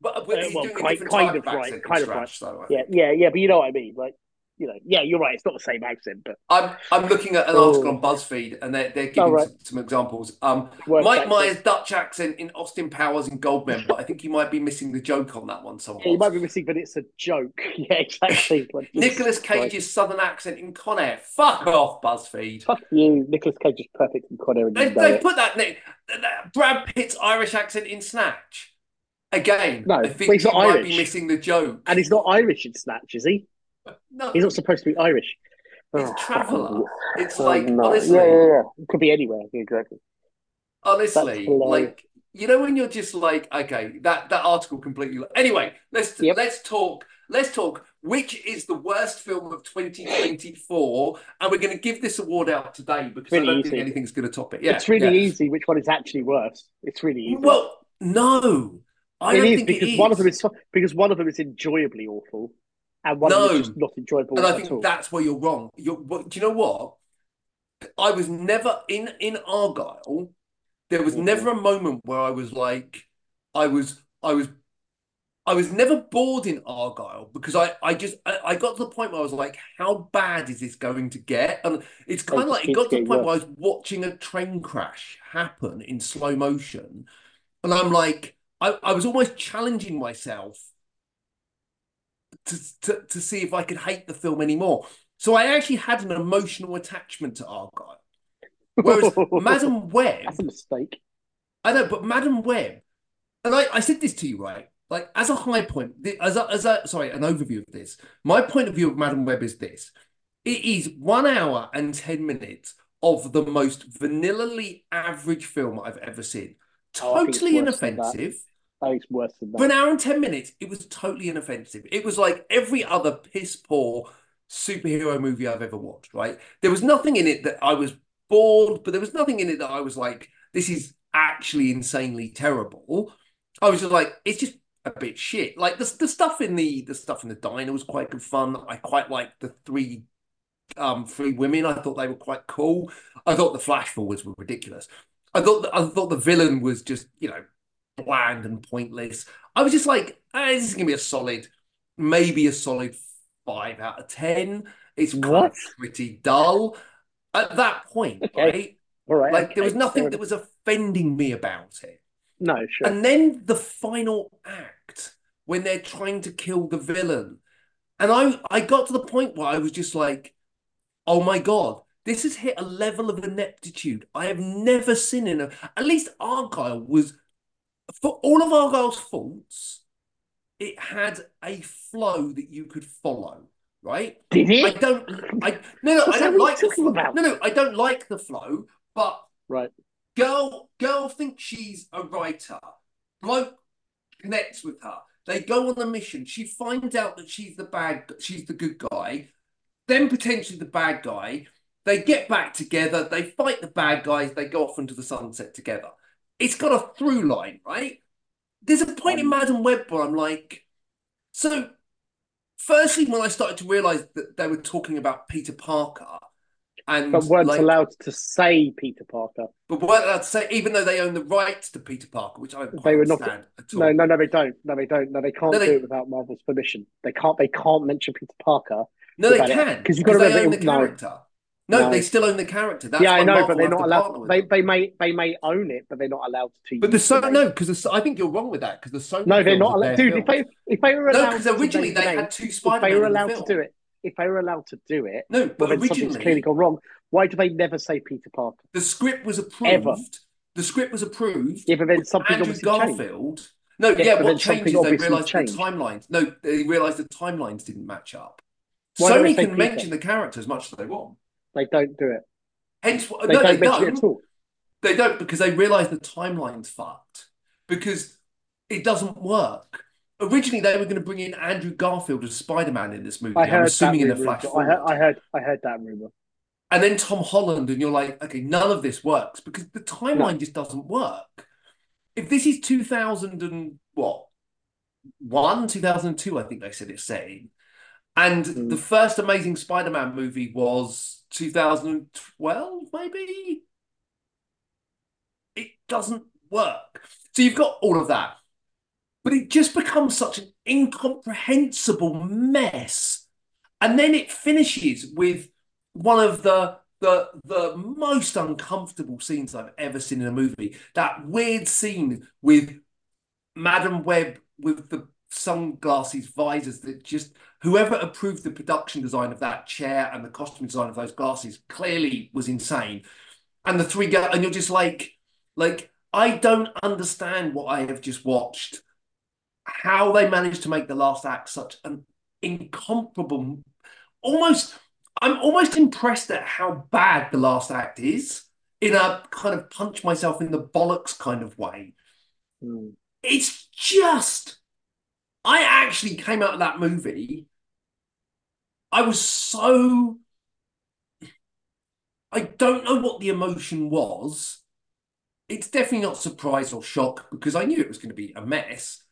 Speaker 2: But, but
Speaker 1: Uh, well,
Speaker 2: a
Speaker 1: kind-
Speaker 2: different
Speaker 1: kind
Speaker 2: type
Speaker 1: of right, kind of right.
Speaker 2: Though,
Speaker 1: Yeah, yeah, yeah. But you know what I mean. Like, you know, yeah, you're right. It's not the same accent, but
Speaker 2: I'm I'm looking at an
Speaker 1: Oh.
Speaker 2: article on BuzzFeed and they're they're giving
Speaker 1: Oh, right.
Speaker 2: some, some examples. Um, Mike
Speaker 1: accent.
Speaker 2: Myers Dutch accent in Austin Powers and Goldmember. I think you might be missing the joke on that one
Speaker 1: Yeah, you might be missing, but it's a joke. Yeah, exactly. Nicolas.
Speaker 2: Cage's southern accent in Con Air. Fuck off, BuzzFeed.
Speaker 1: Fuck you. Nicolas Cage is perfect in Con Air. and
Speaker 2: They, they put that, Nick, that Brad Pitt's Irish accent in Snatch. Again,
Speaker 1: No,
Speaker 2: I
Speaker 1: but
Speaker 2: think
Speaker 1: he's not
Speaker 2: might be missing the joke.
Speaker 1: And he's not Irish in Snatch, is he?
Speaker 2: No,
Speaker 1: He's not supposed to be Irish.
Speaker 2: it's
Speaker 1: Oh,
Speaker 2: Traveller. It's
Speaker 1: oh,
Speaker 2: like,
Speaker 1: no.
Speaker 2: honestly,
Speaker 1: Yeah, yeah, yeah. It could be anywhere. Exactly.
Speaker 2: honestly, like you know when you're just like, okay, that that article completely. Anyway, let's
Speaker 1: Yep.
Speaker 2: let's talk. Let's talk. Which is the worst film of 2024? And we're going to give this award out today because
Speaker 1: Really
Speaker 2: I don't
Speaker 1: easy.
Speaker 2: think anything's going to top it. Yeah,
Speaker 1: it's really
Speaker 2: yeah.
Speaker 1: easy. Which one is actually worse? It's really easy.
Speaker 2: Well, no, I
Speaker 1: it
Speaker 2: don't
Speaker 1: is
Speaker 2: think
Speaker 1: because
Speaker 2: it
Speaker 1: one of them
Speaker 2: is.
Speaker 1: is because one of them is enjoyably awful, and one
Speaker 2: No.
Speaker 1: just not enjoyable
Speaker 2: And I think
Speaker 1: all.
Speaker 2: that's where you're wrong. You're, do you know what? I was never in in Argyle. There was
Speaker 1: Mhm.
Speaker 2: never a moment where I was like, I was, I was, I was never bored in Argyle because I, I just, I, I got to the point where I was like, how bad is this going to get? And it's kind of like it got to the point where I was watching a train crash happen in slow motion, and I'm like, I, I was almost challenging myself to, to to see if I could hate the film anymore. So I actually had an emotional attachment to Argyle. Whereas Madam Web,
Speaker 1: That's a mistake.
Speaker 2: I know, but Madam Web, and I, I said this to you, right? Like as a high point, as a, as a sorry, an overview of this. My point of view of Madam Web is this: it is one hour and ten minutes of the most vanillally average film I've ever seen.
Speaker 1: Oh, I
Speaker 2: Totally
Speaker 1: worse than that.
Speaker 2: inoffensive.
Speaker 1: I think it's worse than
Speaker 2: For an hour and 10 minutes, it was totally inoffensive. It was like every other piss poor superhero movie I've ever watched, right? There was nothing in it that I was bored, but there was nothing in it that I was like, this is actually insanely terrible. I was just like, it's just a bit shit. Like the, the stuff in the the stuff in the diner was quite good fun. I quite liked the three um three women. I thought they were quite cool. I thought the flash forwards were ridiculous. I thought the, I thought the villain was just, you know, bland and pointless. I was just like, ah, this is gonna be a solid, maybe a solid five out of ten. It's
Speaker 1: What?
Speaker 2: pretty dull. At that point,
Speaker 1: Okay.
Speaker 2: right?
Speaker 1: All right.
Speaker 2: Like there was nothing. that was offending me about it.
Speaker 1: No, sure.
Speaker 2: And then the final act when they're trying to kill the villain. And I I got to the point where I was just like, oh my God, this has hit a level of ineptitude I have never seen in a at least Argyle was for all of Argyle's faults, it had a flow that you could follow, right?
Speaker 1: Did it?
Speaker 2: I don't I no no
Speaker 1: What's
Speaker 2: I don't like the flow.
Speaker 1: about?
Speaker 2: No no I don't like the flow, but
Speaker 1: Right.
Speaker 2: girl girl thinks she's a writer. Bloke connects with her. They go on a mission. She finds out that she's the bad she's the good guy, then potentially the bad guy. They get back together, they fight the bad guys, they go off into the sunset together. It's got a through line, right? There's a point in
Speaker 1: Um,
Speaker 2: Madame Web where I'm like, so firstly, when I started to realize that they were talking about Peter Parker and
Speaker 1: But weren't
Speaker 2: like,
Speaker 1: allowed to say Peter Parker.
Speaker 2: but weren't allowed to say, even though they own the rights to Peter Parker, which I
Speaker 1: They were not-
Speaker 2: at all.
Speaker 1: No, no, no, they don't. No, they don't. No, they can't
Speaker 2: No, they-
Speaker 1: do it without Marvel's permission. They can't. They can't mention Peter Parker.
Speaker 2: No, they can
Speaker 1: 'Cause you've got to remember
Speaker 2: the character. No,
Speaker 1: No.
Speaker 2: they still own the character. That's
Speaker 1: yeah, I know,
Speaker 2: Marvel
Speaker 1: but they're not allowed. They they may they may own it, but they're not allowed to.
Speaker 2: But the so
Speaker 1: name.
Speaker 2: no, because I think you're wrong with that because the Sony
Speaker 1: no, they're not allowed. Dude, if they if they were allowed,
Speaker 2: no,
Speaker 1: because
Speaker 2: originally they
Speaker 1: name,
Speaker 2: had two
Speaker 1: if
Speaker 2: Spider-Man
Speaker 1: they were
Speaker 2: in the
Speaker 1: allowed to do it, if they were allowed to do it,
Speaker 2: No,
Speaker 1: well,
Speaker 2: but
Speaker 1: then something's
Speaker 2: originally
Speaker 1: clearly gone wrong. Why do they never say Peter Parker?
Speaker 2: the script was approved.
Speaker 1: Ever.
Speaker 2: The script was approved.
Speaker 1: Yeah, but then something
Speaker 2: Andrew
Speaker 1: obviously changed.
Speaker 2: Garfield. No, yeah,
Speaker 1: but
Speaker 2: what
Speaker 1: then something
Speaker 2: changed is they realised the timelines. No, they realised the timelines didn't match up.
Speaker 1: Why
Speaker 2: Sony can mention the character as much as they want.
Speaker 1: They don't do it.
Speaker 2: Hence,
Speaker 1: They
Speaker 2: no,
Speaker 1: don't
Speaker 2: they
Speaker 1: it
Speaker 2: don't.
Speaker 1: at all.
Speaker 2: They don't because they realise the timeline's fucked because it doesn't work. Originally, they were going to bring in Andrew Garfield as Spider-Man in this movie.
Speaker 1: I
Speaker 2: I'm
Speaker 1: heard that
Speaker 2: assuming in
Speaker 1: rumor.
Speaker 2: flash
Speaker 1: I heard, I heard, I heard that rumor.
Speaker 2: and then Tom Holland, and you're like, okay, none of this works because the timeline just doesn't work. If this is 2000 and what one, 2002, I think they said it's saying, and
Speaker 1: Mm.
Speaker 2: the first Amazing Spider-Man movie was 2012, maybe. It doesn't work. So you've got all of that, but it just becomes such an incomprehensible mess. And then it finishes with one of the the the most uncomfortable scenes I've ever seen in a movie. That weird scene with Madame Web with the sunglasses visors that just whoever approved the production design of that chair and the costume design of those glasses clearly was insane. And the three girls, and you're just like, like, I don't understand what I have just watched. How they managed to make the last act such an incomparable, almost, I'm almost impressed at how bad the last act is in a kind of punch myself in the bollocks kind of way.
Speaker 1: Mm.
Speaker 2: It's just, I actually came out of that movie. I was so, I don't know what the emotion was. It's definitely not surprise or shock because I knew it was going to be a mess.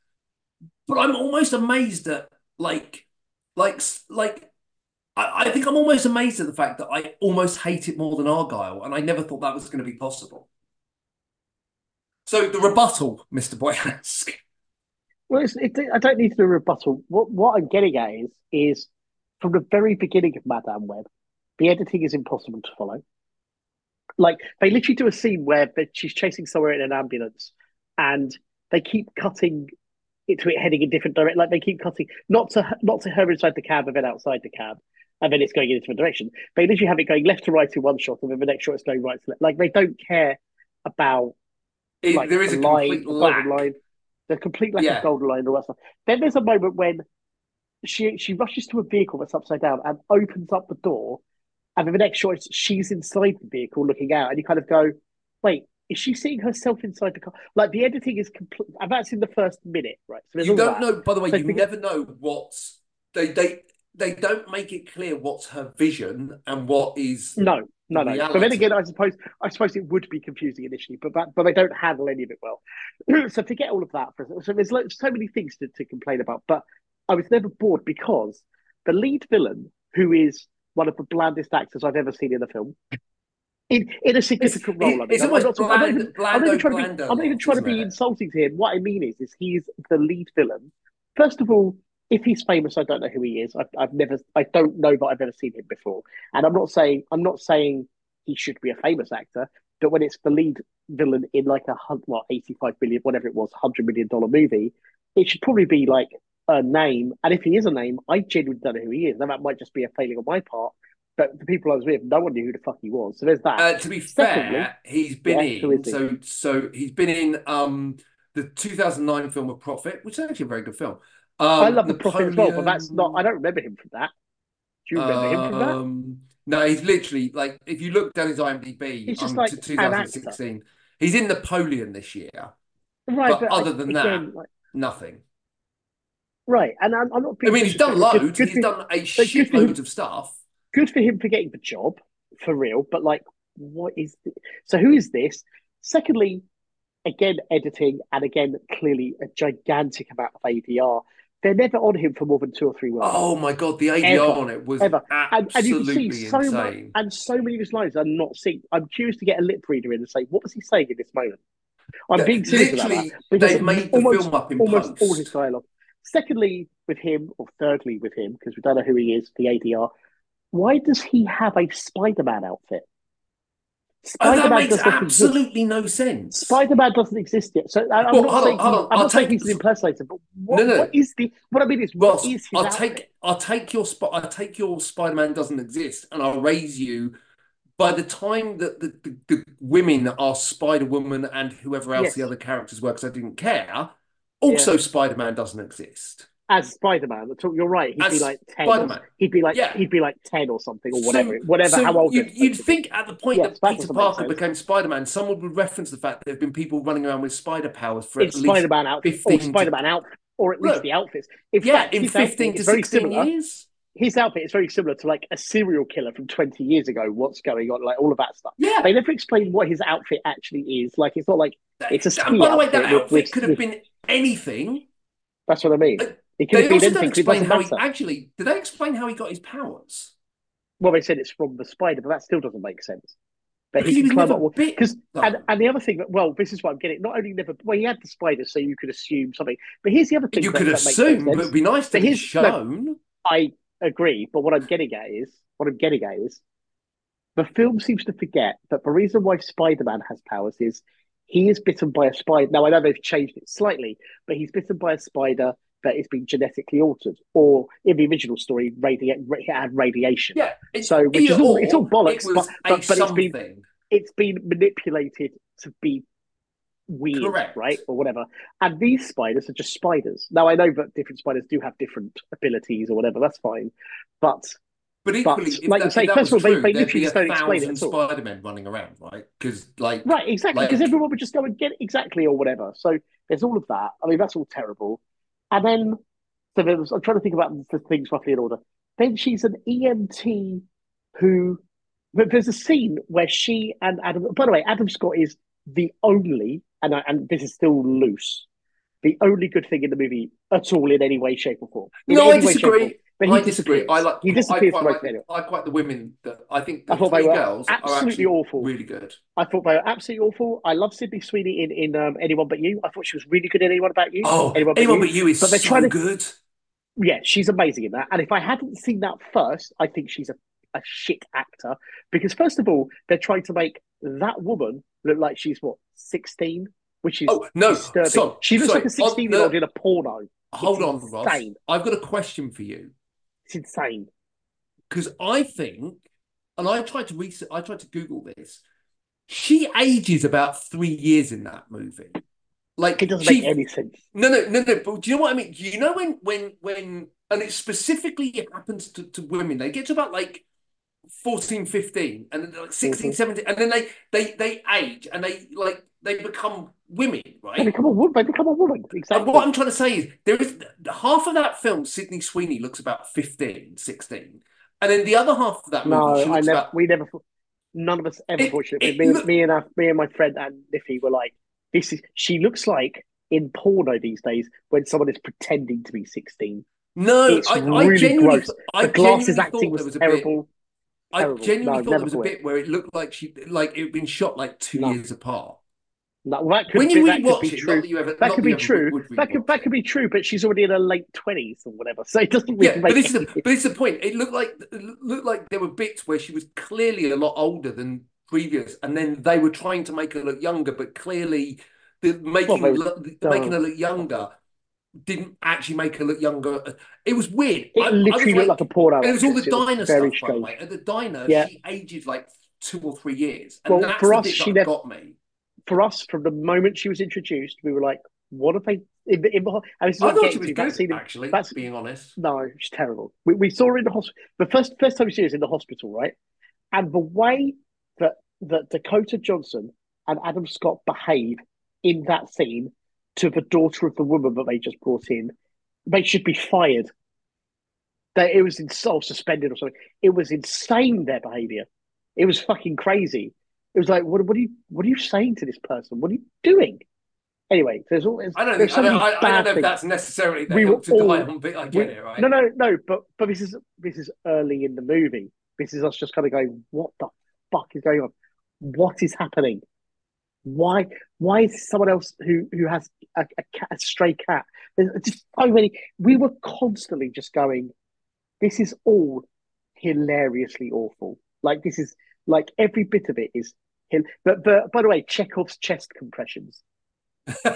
Speaker 2: But I'm almost amazed at like, like, like. I, I think I'm almost amazed at the fact that I almost hate it more than Argyle, and I never thought that was going to be possible. So the rebuttal, Mr. Boyask.
Speaker 1: Well, it's, it, I don't need to do a rebuttal. What what I'm getting at is is from the very beginning of Madame Web, the editing is impossible to follow. Like they literally do a scene where she's chasing somewhere in an ambulance, and they keep cutting it to it heading in different direction. Like they keep cutting not to her- not to her inside the cab, and then outside the cab, and then it's going in a different direction. They literally have it going left to right in one shot, and then the next shot it's going right to left. Like they don't care about
Speaker 2: It-
Speaker 1: like
Speaker 2: there is
Speaker 1: the
Speaker 2: a
Speaker 1: line,
Speaker 2: complete
Speaker 1: the
Speaker 2: lack.
Speaker 1: line, the complete lack
Speaker 2: Yeah.
Speaker 1: of golden line, and all that stuff. Then there's a moment when she she rushes to a vehicle that's upside down and opens up the door, and then the next shot is she's inside the vehicle looking out, and you kind of go, wait. Is she seeing herself inside the car? Like the editing is complete, and that's in the first minute, right? So
Speaker 2: You don't
Speaker 1: that.
Speaker 2: know, by the way,
Speaker 1: So
Speaker 2: you
Speaker 1: think-
Speaker 2: never know what's they they they don't make it clear what's her vision and what is
Speaker 1: No, no, no. But then again, I suppose I suppose it would be confusing initially, but that, but they don't handle any of it well. so to forget all of that for. So there's like, so many things to, to complain about, but I was never bored because the lead villain, who is one of the blandest actors I've ever seen in a film, in in a significant
Speaker 2: It's-
Speaker 1: role. I mean,
Speaker 2: it's
Speaker 1: I'm
Speaker 2: almost
Speaker 1: not, I'm not
Speaker 2: bland-
Speaker 1: even, I'm not even
Speaker 2: Blando
Speaker 1: trying to be, I'm not even trying to be
Speaker 2: it?
Speaker 1: insulting to him. What I mean is, is he's the lead villain. First of all, if he's famous, I don't know who he is. I've, I've never, I don't know that I've ever seen him before. And I'm not saying, I'm not saying he should be a famous actor, But when it's the lead villain in like a well, 85 billion, whatever it was, hundred million dollar movie, it should probably be like a name. And if he is a name, I genuinely don't know who he is. Now that might just be a failing on my part. But the people I was with, no one knew who the fuck he was. So there's that.
Speaker 2: Uh, to be
Speaker 1: Secondly-
Speaker 2: fair, he's been
Speaker 1: Yeah,
Speaker 2: in
Speaker 1: he?
Speaker 2: so so he's been in um the 2009 film of Prophet, which is actually a very good film. Um,
Speaker 1: I love the prophet as well, but that's not. I don't remember him from that. Do you remember him from that?
Speaker 2: Um, no, he's literally like if you look down his IMDb,
Speaker 1: He's just
Speaker 2: um,
Speaker 1: like
Speaker 2: to
Speaker 1: an actor.
Speaker 2: 2016, he's in Napoleon this year.
Speaker 1: Right,
Speaker 2: but
Speaker 1: but,
Speaker 2: other
Speaker 1: I-
Speaker 2: than
Speaker 1: again,
Speaker 2: that,
Speaker 1: like,
Speaker 2: Nothing.
Speaker 1: Right, and I'm, I'm not.
Speaker 2: I mean, he's done loads.
Speaker 1: Good,
Speaker 2: He's
Speaker 1: for,
Speaker 2: done a
Speaker 1: good
Speaker 2: shitload of stuff.
Speaker 1: good for him for getting the job for real. But like, what is this? so? Who is this? Secondly, again, editing, and again, clearly a gigantic amount of ADR. They're never on him for more than two or three words.
Speaker 2: Oh my god, the ADR
Speaker 1: Ever,
Speaker 2: on it was
Speaker 1: ever. and, and you
Speaker 2: absolutely
Speaker 1: can see so much,
Speaker 2: insane.
Speaker 1: and so many of his lines are not seen. I'm curious to get a lip reader in and say, what was he saying in this moment? I'm being serious about that. because
Speaker 2: they've made the
Speaker 1: almost-
Speaker 2: film up in
Speaker 1: almost
Speaker 2: post.
Speaker 1: all his dialogue. Secondly, with him, or thirdly, with him, because we don't know who he is, the ADR. Why does he have a Spider-Man outfit?
Speaker 2: Oh, that
Speaker 1: Spider-Man
Speaker 2: makes
Speaker 1: not exist.
Speaker 2: absolutely no sense.
Speaker 1: Spider-Man doesn't exist yet. So I, I'm
Speaker 2: Well,
Speaker 1: not
Speaker 2: on,
Speaker 1: saying he-
Speaker 2: on.
Speaker 1: I'm
Speaker 2: I'll
Speaker 1: not saying he's an impersonator, but what,
Speaker 2: No, no.
Speaker 1: what is the? What I mean is,
Speaker 2: Well,
Speaker 1: what is his
Speaker 2: I'll
Speaker 1: outfit?
Speaker 2: take I'll take your spot. I'll take your Spider-Man doesn't exist, and I'll raise you. By the time that the, the, the women are Spider-Woman and whoever else
Speaker 1: Yes.
Speaker 2: the other characters were, because I didn't care. Also, Spider-Man doesn't exist.
Speaker 1: as Spider-Man. You're right. He'd
Speaker 2: As
Speaker 1: be like ten. or-
Speaker 2: Spider-Man.
Speaker 1: He'd be like
Speaker 2: Yeah.
Speaker 1: he'd be like ten or something or
Speaker 2: So-
Speaker 1: whatever. whatever.
Speaker 2: So
Speaker 1: how old?
Speaker 2: you'd, you'd think at the point
Speaker 1: Yes,
Speaker 2: that Peter Parker became Spider-Man, someone would reference the fact that there have been people running around with spider powers for
Speaker 1: it's
Speaker 2: at least
Speaker 1: Spider-Man outfit
Speaker 2: 15
Speaker 1: or
Speaker 2: to-
Speaker 1: Spider-Man outfit, or at least
Speaker 2: Look.
Speaker 1: the outfits. In
Speaker 2: yeah,
Speaker 1: fact,
Speaker 2: in 15 to
Speaker 1: is
Speaker 2: 16
Speaker 1: similar.
Speaker 2: years.
Speaker 1: His outfit is very similar to like a serial killer from 20 years ago. What's going on? Like all of that stuff.
Speaker 2: Yeah,
Speaker 1: They never explain what his outfit actually is. Like it's not like it's a
Speaker 2: and by the way, that
Speaker 1: outfit with-
Speaker 2: could have
Speaker 1: with-
Speaker 2: been anything.
Speaker 1: that's what I mean.
Speaker 2: Like,
Speaker 1: It could
Speaker 2: They
Speaker 1: have been
Speaker 2: also
Speaker 1: anything.
Speaker 2: don't
Speaker 1: 'cause it
Speaker 2: explain how he actually. Did they explain how he got his powers?
Speaker 1: Well, they said it's from the spider, but that still doesn't make sense. But he
Speaker 2: he
Speaker 1: can climb up because and, and the other thing that well, this is what I'm getting. Not only never well, he had the spider, so you could assume something. But here's the other thing
Speaker 2: You
Speaker 1: that,
Speaker 2: could
Speaker 1: that
Speaker 2: assume, but it'd be nice to be
Speaker 1: here's- no.
Speaker 2: shown.
Speaker 1: I agree, but what I'm getting at is what I'm getting at is the film seems to forget that the reason why Spider-Man has powers is he is bitten by a spider. Now I know they've changed it slightly, but he's bitten by a spider that has been genetically altered, or in the original story, radi- had radiation.
Speaker 2: Yeah, it,
Speaker 1: So, which is all- it's all bollocks,
Speaker 2: It
Speaker 1: but- but- but it's been- It's been manipulated to be weird,
Speaker 2: Correct.
Speaker 1: right, or whatever. And these spiders are just spiders. Now I know that different spiders do have different abilities or whatever. That's fine, but
Speaker 2: But equally, if
Speaker 1: like you
Speaker 2: that,
Speaker 1: say, first of all, they- they literally
Speaker 2: a
Speaker 1: just don't explain it
Speaker 2: thousand
Speaker 1: at all.
Speaker 2: Spider-Men running around, right? Because, like,
Speaker 1: Right, exactly. Because
Speaker 2: Like-
Speaker 1: everyone would just go and get it exactly or whatever. So there's all of that. I mean, that's all terrible. And then, so there was, I'm trying to think about the things roughly in order. Then she's an EMT who, but there's a scene where she and Adam, by the way, Adam Scott is the only, and, I, and this is still loose, the only good thing in the movie at all in any way, shape, or form. In
Speaker 2: no, I
Speaker 1: any way, shape, or form.
Speaker 2: disagree.
Speaker 1: But he
Speaker 2: I disagree. I like.
Speaker 1: he
Speaker 2: I
Speaker 1: disappears
Speaker 2: quite
Speaker 1: for most
Speaker 2: like. I quite the women that I think
Speaker 1: I
Speaker 2: the
Speaker 1: they
Speaker 2: three girls are
Speaker 1: absolutely awful.
Speaker 2: really good.
Speaker 1: I thought they were absolutely awful. I love Sydney Sweeney in, in um, Anyone But You. I thought she was really good in Anyone About You.
Speaker 2: Oh,
Speaker 1: Anyone
Speaker 2: anyone,
Speaker 1: But
Speaker 2: but you is
Speaker 1: But they're
Speaker 2: so
Speaker 1: trying to-
Speaker 2: good.
Speaker 1: yeah, she's amazing in that. And if I hadn't seen that first, I think she's a, a shit actor. Because first of all, they're trying to make that woman look like she's what, 16? Which is
Speaker 2: Oh no,
Speaker 1: disturbing.
Speaker 2: so
Speaker 1: she looks
Speaker 2: sorry,
Speaker 1: like a 16 year old
Speaker 2: on
Speaker 1: in a porno.
Speaker 2: Hold
Speaker 1: It's
Speaker 2: on, Ross. I've got a question for you
Speaker 1: It's insane.
Speaker 2: because I think, and I tried to research. I tried to Google this. She ages about three years in that movie. Like
Speaker 1: It doesn't
Speaker 2: she,
Speaker 1: make any sense.
Speaker 2: No, no, no, no. But do you know what I mean? Do you know when, when, when, and it specifically happens to, to women, they get to about like 14, 15, and then like 16,
Speaker 1: Mhm.
Speaker 2: 17, and then they, they, they age and they like, they become women, right?
Speaker 1: They become a woman. They become a woman.
Speaker 2: And
Speaker 1: Exactly.
Speaker 2: what I'm trying to say is there is half of that film, Sydney Sweeney looks about 15, 16. And then the other half of that movie,
Speaker 1: no,
Speaker 2: she
Speaker 1: I
Speaker 2: looks
Speaker 1: never.
Speaker 2: about
Speaker 1: We never. None of us ever.
Speaker 2: It-
Speaker 1: fortunately,
Speaker 2: it
Speaker 1: me,
Speaker 2: look-
Speaker 1: me and our, me and my friend and Niffy were like, "This is." She looks like in porno these days when someone is pretending to be sixteen.
Speaker 2: no,
Speaker 1: It's
Speaker 2: I, I
Speaker 1: really
Speaker 2: genuinely,
Speaker 1: gross.
Speaker 2: I
Speaker 1: The glasses
Speaker 2: genuinely
Speaker 1: acting was
Speaker 2: there was a bit,
Speaker 1: terrible.
Speaker 2: I genuinely
Speaker 1: No,
Speaker 2: thought there was a bit where it looked like she, like it had been shot like two
Speaker 1: No.
Speaker 2: years apart.
Speaker 1: No, well, that could
Speaker 2: When
Speaker 1: be,
Speaker 2: you
Speaker 1: that could
Speaker 2: rewatch it,
Speaker 1: true.
Speaker 2: that you ever,
Speaker 1: That could be true.
Speaker 2: would
Speaker 1: That could that could be true, but she's already in her late twenties or whatever, so it doesn't really
Speaker 2: Yeah,
Speaker 1: make
Speaker 2: but this the, but this is the point. It looked like it looked like there were bits where she was clearly a lot older than previous, and then they were trying to make her look younger, but clearly, the making
Speaker 1: Well, they-
Speaker 2: making her look younger didn't actually make her look younger. It was weird.
Speaker 1: It
Speaker 2: I- I was
Speaker 1: literally looked like a
Speaker 2: and it was all the diner stuff, by the way. At the diner,
Speaker 1: Yeah.
Speaker 2: she ages like two or three years, and
Speaker 1: Well,
Speaker 2: that's
Speaker 1: for us, she never-
Speaker 2: got me.
Speaker 1: For us, from the moment she was introduced, we were like, "What have they?" In the, in is
Speaker 2: I
Speaker 1: I'm
Speaker 2: thought she was
Speaker 1: to,
Speaker 2: good,
Speaker 1: scene
Speaker 2: actually.
Speaker 1: that's-
Speaker 2: being honest,
Speaker 1: No, she's terrible. We, we saw her in the hospital. The first first time we see her is in the hospital, right? And the way that that Dakota Johnson and Adam Scott behave in that scene to the daughter of the woman that they just brought in, they should be fired. They, it was in so suspended or something. It was insane their behavior. It was fucking crazy. It was like, what, what are you what are you saying to this person? What are you doing? Anyway, there's all there's,
Speaker 2: I don't.
Speaker 1: there's
Speaker 2: Think, I, don't I, I don't know if that's necessarily the
Speaker 1: We were all-
Speaker 2: on bit. I
Speaker 1: we-
Speaker 2: get it, right?
Speaker 1: No, no, no. But but this is this is early in the movie. This is us just kind of going, what the fuck is going on? What is happening? Why why is someone else who who has a, a, cat, a stray cat? There's just so many. We were constantly just going, this is all hilariously awful. Like this is like every bit of it is. hil- But but by the way, Chekhov's chest compressions. we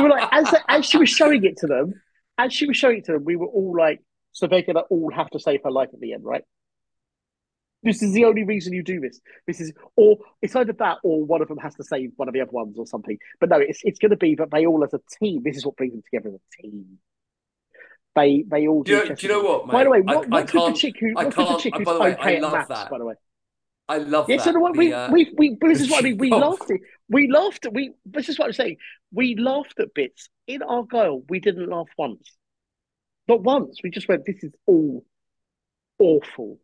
Speaker 1: were like, as as she was showing it to them, as she was showing it to them, we were all like, so they're gonna all have to save her life at the end, right? This is the only reason you do this. This is, or it's either that, or one of them has to save one of the other ones, or something. But no, it's it's going to be that they all, as a team, this is what brings them together as a team. They they all
Speaker 2: do, you,
Speaker 1: do.
Speaker 2: do you know what, mate?
Speaker 1: By the way,
Speaker 2: I-
Speaker 1: what,
Speaker 2: I,
Speaker 1: what's with the chick who?
Speaker 2: I
Speaker 1: What's with the chick who's
Speaker 2: way, I
Speaker 1: okay at
Speaker 2: love
Speaker 1: maths?
Speaker 2: that.
Speaker 1: By the way,
Speaker 2: I love
Speaker 1: Yes,
Speaker 2: that.
Speaker 1: so what
Speaker 2: the,
Speaker 1: we,
Speaker 2: uh,
Speaker 1: we, we, but this is what I mean. We laughed at, we laughed at, we, this is what I'm saying. We laughed at bits. In Argyle, we didn't laugh once. Not once. We just went, this is all awful.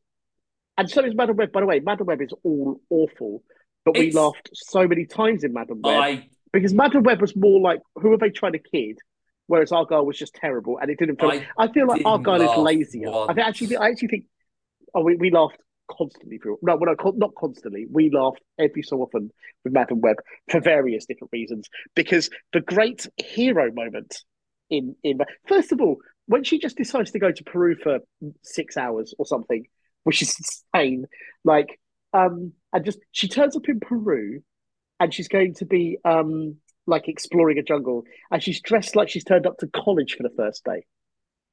Speaker 1: And so is Madame Web, by the way. Madame Web is all awful. But we laughed so many times in Madame Web
Speaker 2: I
Speaker 1: because Madame Web was more like, who are they trying to kid? Whereas Argyle was just terrible and it didn't feel.
Speaker 2: I
Speaker 1: I, feel like Argyle is lazier. I think actually, I actually think. Oh, we, we laughed constantly through. No, well, no, not constantly. We laughed every so often with Madame Web for various different reasons. Because the great hero moment in in first of all, when she just decides to go to Peru for six hours or something, which is insane. Like, um, and just she turns up in Peru, and she's going to be um like exploring a jungle, and she's dressed like she's turned up to college for the first day.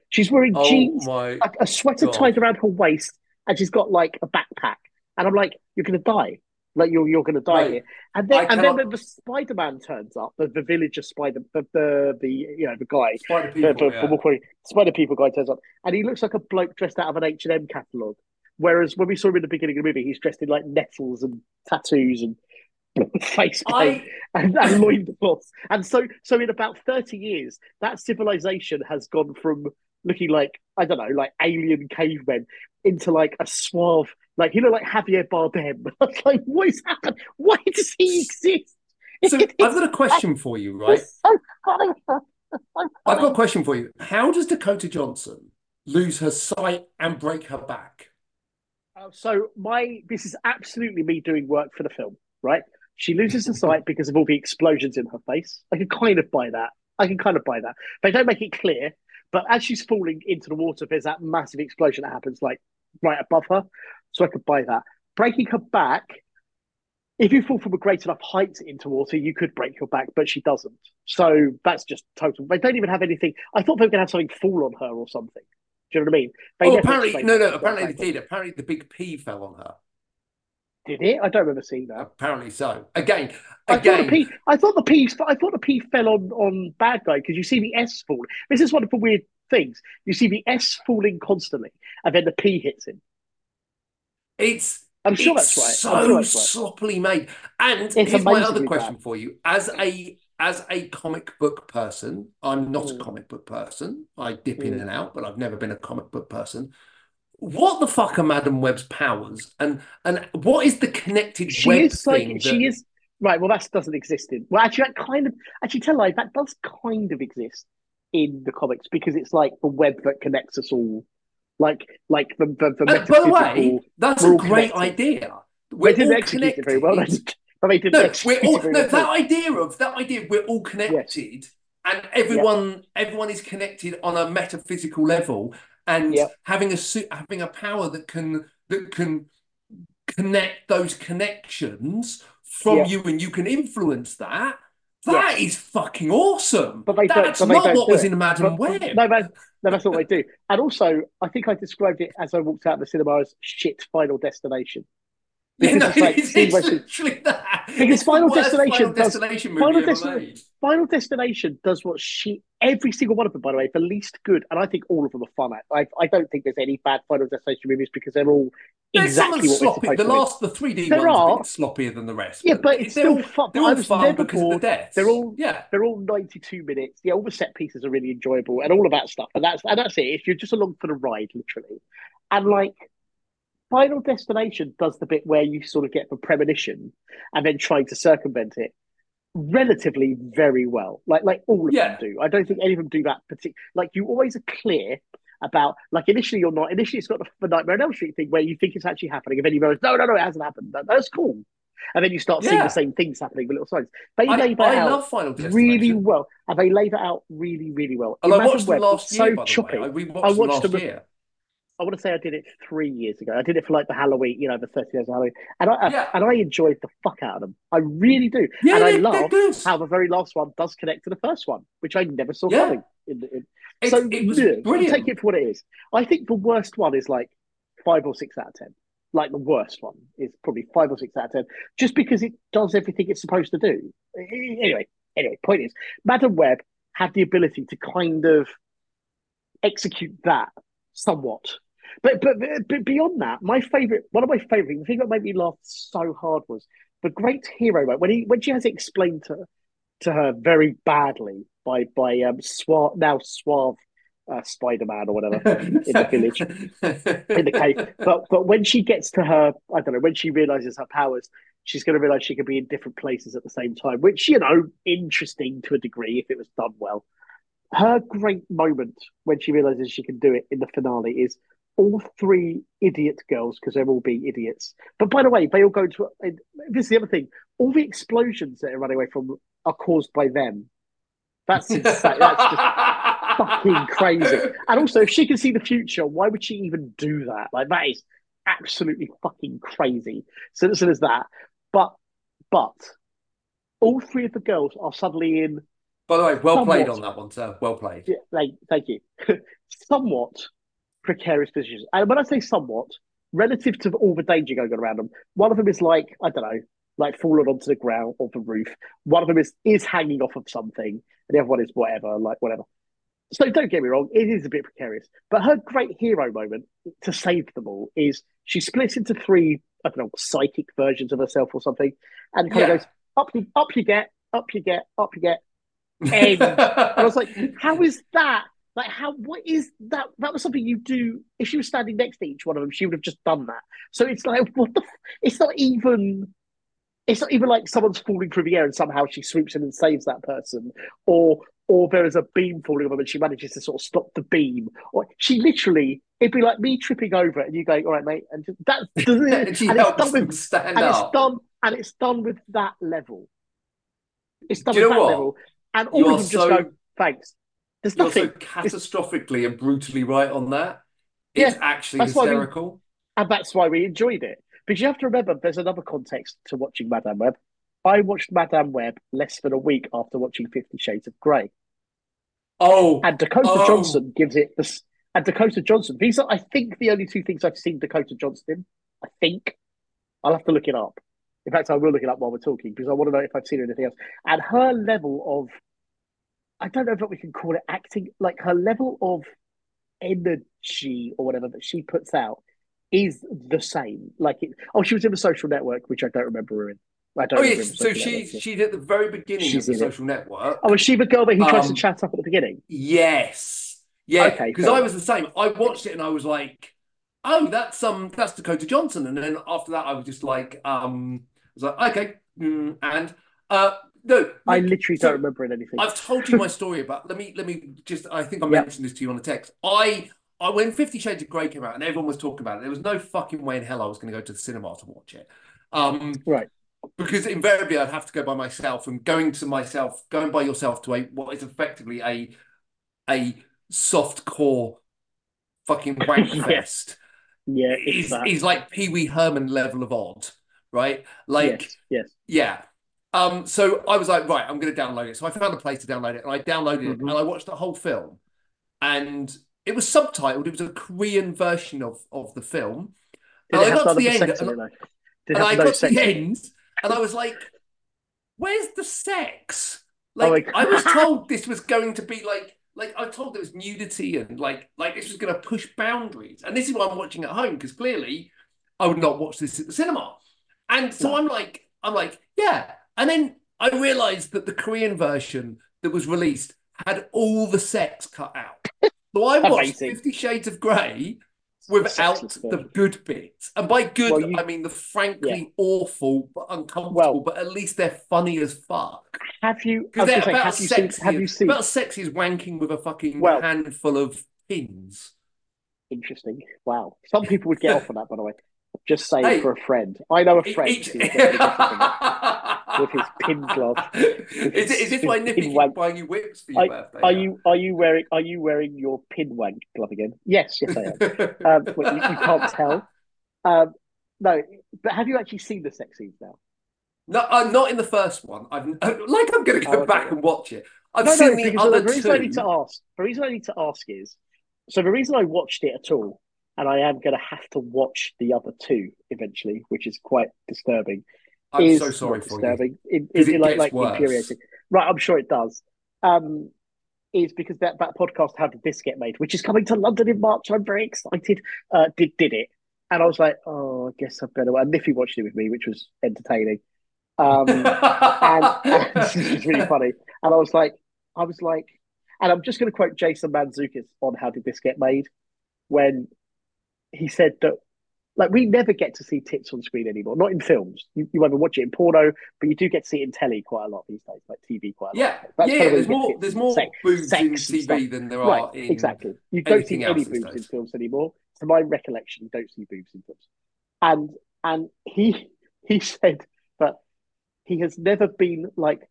Speaker 1: She's wearing
Speaker 2: oh
Speaker 1: jeans, a, a sweater
Speaker 2: God.
Speaker 1: tied around her waist, and she's got like a backpack. And I'm like, you're gonna die. Like you're you're gonna die
Speaker 2: Mate,
Speaker 1: here. And then
Speaker 2: I
Speaker 1: and then
Speaker 2: cannot-
Speaker 1: when the Spider Man turns up, the, the villager Spider, the, the the you know the guy,
Speaker 2: Spider people.
Speaker 1: the,
Speaker 2: yeah.
Speaker 1: the Spider People guy turns up, and he looks like a bloke dressed out of an H and M catalog. Whereas when we saw him in the beginning of the movie, he's dressed in like nettles and tattoos and face paint
Speaker 2: I
Speaker 1: and, and loincloths. And so, so in about 30 years, that civilization has gone from looking like, I don't know, like alien cavemen into like a suave, like, you know, like Javier Bardem. I was like, what is happening? Why does he exist?
Speaker 2: so I've got a question for you, right?
Speaker 1: So funny. It's so
Speaker 2: I've got a question for you. How does Dakota Johnson lose her sight and break her back?
Speaker 1: Uh, so my this is absolutely me doing work for the film, right? She loses her sight because of all the explosions in her face. I can kind of buy that. I can kind of buy that. They don't make it clear, but as she's falling into the water, there's that massive explosion that happens like right above her. So I could buy that. Breaking her back, if you fall from a great enough height into water, you could break your back, but she doesn't. So that's just total. They don't even have anything. I thought they were going to have something fall on her or something. Do you know what I mean? They
Speaker 2: Oh, apparently, no, no. Apparently they did. Apparently the big P fell on her.
Speaker 1: Did it? I don't remember seeing that.
Speaker 2: Apparently so. Again,
Speaker 1: I thought the
Speaker 2: again.
Speaker 1: P. I thought the P. I thought the P fell on on bad guy because you see the S fall. This is one of the weird things. You see the S falling constantly, and then the P hits him.
Speaker 2: It's
Speaker 1: I'm sure
Speaker 2: it's
Speaker 1: that's right.
Speaker 2: So
Speaker 1: sure that's right.
Speaker 2: sloppily made. And
Speaker 1: It's
Speaker 2: here's my other question
Speaker 1: bad.
Speaker 2: for you. As a as a comic book person, I'm not a
Speaker 1: Mm.
Speaker 2: comic book person. I dip in
Speaker 1: Mm.
Speaker 2: and out, but I've never been a comic book person. What the fuck are Madame Web's powers? And and what is the connected
Speaker 1: She
Speaker 2: web
Speaker 1: is like
Speaker 2: thing?
Speaker 1: she is right. Well, that doesn't exist in. Well, actually, that kind of actually tell lie that does kind of exist in the comics because it's like the web that connects us all. Like like the the, the
Speaker 2: Uh, by the way, that's a great
Speaker 1: connected.
Speaker 2: idea. We're
Speaker 1: didn't
Speaker 2: all
Speaker 1: it very well. But they didn't
Speaker 2: No, we're all no that idea of that idea we're all connected and everyone everyone is connected on a metaphysical level and
Speaker 1: Yep.
Speaker 2: having a having a power that can that can connect those connections from
Speaker 1: Yeah.
Speaker 2: you and you can influence that. That is fucking awesome.
Speaker 1: But they
Speaker 2: That's
Speaker 1: but
Speaker 2: not
Speaker 1: don't
Speaker 2: what was
Speaker 1: it.
Speaker 2: in Madam
Speaker 1: But-
Speaker 2: Web.
Speaker 1: No, that, no, that's what they do. And also, I think I described it as I walked out of the cinema as shit Final Destination.
Speaker 2: Yeah, no,
Speaker 1: it's like
Speaker 2: it's, it's literally that.
Speaker 1: Because
Speaker 2: It's
Speaker 1: Final Destination
Speaker 2: Final
Speaker 1: does-
Speaker 2: Destination movie
Speaker 1: Final Destin- Final Destination does what she every single one of them, by the way, for least good, and I think all of them are fun. At I I don't think there's any bad Final Destination movies because they're all
Speaker 2: There's
Speaker 1: exactly what
Speaker 2: sloppy. The last, the 3D
Speaker 1: There
Speaker 2: ones, are sloppier than the rest.
Speaker 1: Yeah, but it's
Speaker 2: they're
Speaker 1: still
Speaker 2: all,
Speaker 1: fun.
Speaker 2: They're all fun because of the
Speaker 1: bored.
Speaker 2: deaths.
Speaker 1: They're all-
Speaker 2: yeah.
Speaker 1: They're all 92 minutes. Yeah, all the set pieces are really enjoyable and all of that stuff. And that's and that's it. If you're just along for the ride, literally. And like Final Destination does the bit where you sort of get the premonition and then trying to circumvent it relatively very well. Like like all of
Speaker 2: Yeah.
Speaker 1: them do. I don't think any of them do that particular like you always are clear about like initially you're not initially it's got the, the Nightmare on Elm Street thing where you think it's actually happening and then you realize no no no it hasn't happened. That- that's cool. And then you start seeing the same things happening with little signs. They
Speaker 2: I,
Speaker 1: lay that
Speaker 2: I
Speaker 1: out
Speaker 2: love Final
Speaker 1: really well, and they laid it out really, really well.
Speaker 2: And I watched them last year,
Speaker 1: so
Speaker 2: by the
Speaker 1: choppy.
Speaker 2: way. I rewatched
Speaker 1: I
Speaker 2: them
Speaker 1: watched
Speaker 2: last
Speaker 1: them-
Speaker 2: year.
Speaker 1: I want to say I did it three years ago. I did it for like the Halloween, you know, the 30 days of Halloween, and I
Speaker 2: Yeah.
Speaker 1: and I enjoyed the fuck out of them. I really do,
Speaker 2: Yeah,
Speaker 1: and I love how the very last one does connect to the first one, which I never saw
Speaker 2: Yeah.
Speaker 1: coming. In, in,
Speaker 2: It,
Speaker 1: so
Speaker 2: it was
Speaker 1: yeah,
Speaker 2: brilliant.
Speaker 1: Take it for what it is. I think the worst one is like five or six out of ten. Like the worst one is probably five or six out of ten, just because it does everything it's supposed to do. Anyway, anyway, point is, Madame Web had the ability to kind of execute that somewhat. But but but beyond that, my favorite, one of my favorite, things, the thing that made me laugh so hard was the great hero moment when he when she has explained to to her very badly by by um suave now suave uh, Spider Man or whatever in the village in the cave. But but when she gets to her, I don't know, when she realizes her powers, she's going to realize she can be in different places at the same time, which you know, interesting to a degree if it was done well. Her great moment when she realizes she can do it in the finale is all three idiot girls because they're all being idiots. But by the way, they all go to. This is the other thing: all the explosions that are running away from are caused by them. That's insane. That's just fucking crazy. And also, if she can see the future, why would she even do that? Like that is absolutely fucking crazy. So, so there's that. But but all three of the girls are suddenly in
Speaker 2: By the way, well played on that one, sir. Well played.
Speaker 1: yeah, like thank you. somewhat precarious positions. And when I say somewhat, relative to all the danger going on around them, one of them is like, I don't know, like falling onto the ground or the roof. One of them is is hanging off of something, and the other one is whatever, like whatever. So don't get me wrong, it is a bit precarious. But her great hero moment to save them all is she splits into three, I don't know, psychic versions of herself or something, and kind
Speaker 2: Yeah.
Speaker 1: of goes, up you up you get, up you get, up you get. And I was like, how is that? Like, how? What is that? That was something you do. If she was standing next to each one of them, she would have just done that. So it's like, what the? It's not even. It's not even like someone's falling through the air and somehow she swoops in and saves that person, or or there is a beam falling on them and she manages to sort of stop the beam. Or she literally, it'd be like me tripping over it and you going, "All right, mate," and just, that
Speaker 2: and she
Speaker 1: and it's done with
Speaker 2: stand
Speaker 1: and it's done and it's done with that level. It's done
Speaker 2: Do
Speaker 1: with that
Speaker 2: what?
Speaker 1: level, and all
Speaker 2: You
Speaker 1: of them just go, "Thanks." There's
Speaker 2: you're
Speaker 1: nothing,
Speaker 2: so catastrophically and brutally right on that. It's actually
Speaker 1: that's why we-
Speaker 2: hysterical.
Speaker 1: and that's why we enjoyed it. Because you have to remember, there's another context to watching Madame Web. I watched Madame Web less than a week after watching Fifty Shades of Grey,
Speaker 2: Oh,
Speaker 1: and Dakota
Speaker 2: Oh.
Speaker 1: Johnson gives it this. And Dakota Johnson, these are, I think, the only two things I've seen Dakota Johnson in. I think I'll have to look it up. In fact, I will look it up while we're talking because I want to know if I've seen anything else. And her level of, I don't know if we can call it acting, like her level of energy or whatever that she puts out is the same. Like it. Oh, she was in the Social Network, which I don't remember her in. I don't.
Speaker 2: oh yes. So
Speaker 1: Social
Speaker 2: she
Speaker 1: Network.
Speaker 2: she's at the very beginning
Speaker 1: She's
Speaker 2: of the
Speaker 1: in it.
Speaker 2: social network.
Speaker 1: Oh, is she the girl that he tries to
Speaker 2: Um,
Speaker 1: chat up at the beginning?
Speaker 2: Yes. Yeah.
Speaker 1: Okay,
Speaker 2: Because I was the same. I watched it and I was like, oh, that's um that's Dakota Johnson. And then after that I was just like, um I was like, okay. mm, and uh no,
Speaker 1: I literally
Speaker 2: so
Speaker 1: don't remember in anything.
Speaker 2: I've told you my story about let me let me just I think I
Speaker 1: Yeah.
Speaker 2: mentioned this to you on the text. I I when Fifty Shades of Grey came out and everyone was talking about it, there was no fucking way in hell I was going to go to the cinema to watch it. Um
Speaker 1: Right.
Speaker 2: because invariably I'd have to go by myself and going to myself, going by yourself to a what is effectively a a soft core fucking wank
Speaker 1: Yeah.
Speaker 2: fest
Speaker 1: Yeah,
Speaker 2: is
Speaker 1: that.
Speaker 2: is like Pee Wee Herman level of odd, right? Like,
Speaker 1: yes, yes.
Speaker 2: yeah. Um, so I was like, right, I'm going to download it. So I found a place to download it, and I downloaded it,
Speaker 1: Mhm.
Speaker 2: and I watched the whole film, and it was subtitled. It was a Korean version of of the film,
Speaker 1: Did
Speaker 2: And I got to the end, and-
Speaker 1: it it
Speaker 2: and I got to the end, and I was like, "Where's the sex?"
Speaker 1: Oh
Speaker 2: Like
Speaker 1: my
Speaker 2: I was told this was going to be like, like I told there was nudity and like, like this was going to push boundaries. And this is why I'm watching at home because clearly I would not watch this at the cinema. And so. I'm like, I'm like, yeah. And then I realized that the Korean version that was released had all the sex cut out. So I watched
Speaker 1: Amazing.
Speaker 2: Fifty Shades of Grey without the good bits. And by good,
Speaker 1: Well, you-
Speaker 2: I mean the frankly awful but uncomfortable,
Speaker 1: Well-
Speaker 2: but at least they're funny as fuck.
Speaker 1: Have you? I
Speaker 2: Because
Speaker 1: was
Speaker 2: they're
Speaker 1: gonna say,
Speaker 2: about
Speaker 1: have you seen?
Speaker 2: sexy.
Speaker 1: Have you seen?
Speaker 2: About sexy is wanking with a fucking
Speaker 1: Well-
Speaker 2: handful of pins.
Speaker 1: Interesting. Wow. Some people would get off on that, by the way. Just saying
Speaker 2: Hey.
Speaker 1: for a friend. I know a friend
Speaker 2: Each-
Speaker 1: who would definitely get off on that. with his pin glove.
Speaker 2: Is, it, is this why
Speaker 1: his
Speaker 2: Nippy
Speaker 1: pin
Speaker 2: keeps buying you whips for your birthday?
Speaker 1: Are
Speaker 2: now?
Speaker 1: you are you wearing are you wearing your pin wank glove again? Yes, yes I am. Um, well, you, you can't tell. Um, no, but have you actually seen the sex scenes now?
Speaker 2: No, uh, not in the first one. I've like I'm going to go
Speaker 1: Oh, okay.
Speaker 2: back and watch it. I've
Speaker 1: no,
Speaker 2: seen
Speaker 1: no,
Speaker 2: the
Speaker 1: because
Speaker 2: other
Speaker 1: the reason I need
Speaker 2: two.
Speaker 1: to ask, the reason I need to ask is, so the reason I watched it at all, and I am going to have to watch the other two eventually, which is quite disturbing.
Speaker 2: I'm so sorry for you.
Speaker 1: disturbing. It,
Speaker 2: 'Cause
Speaker 1: it,
Speaker 2: it
Speaker 1: like like infuriating. Right, I'm sure it does. Um, is because that that podcast how did this get made, which is coming to London in March. I'm very excited. Uh, did did it, and I was like, oh, I guess I've better. And Niffy watched it with me, which was entertaining. Um, and, and is really funny. And I was like, I was like, and I'm just going to quote Jason Mantzoukas on how did this get made when he said that like we never get to see tits on screen anymore, not in films. You, you either watch it in porno, but you do get to see it in telly quite a lot these days, like TV quite a lot.
Speaker 2: yeah,
Speaker 1: That's
Speaker 2: yeah.
Speaker 1: where
Speaker 2: There's more. there's more
Speaker 1: sex-
Speaker 2: boobs
Speaker 1: sex
Speaker 2: in TV than there
Speaker 1: Right,
Speaker 2: are in
Speaker 1: exactly. You don't see any boobs in films anymore. To my recollection, you don't see boobs in films. And and he he said that he has never been like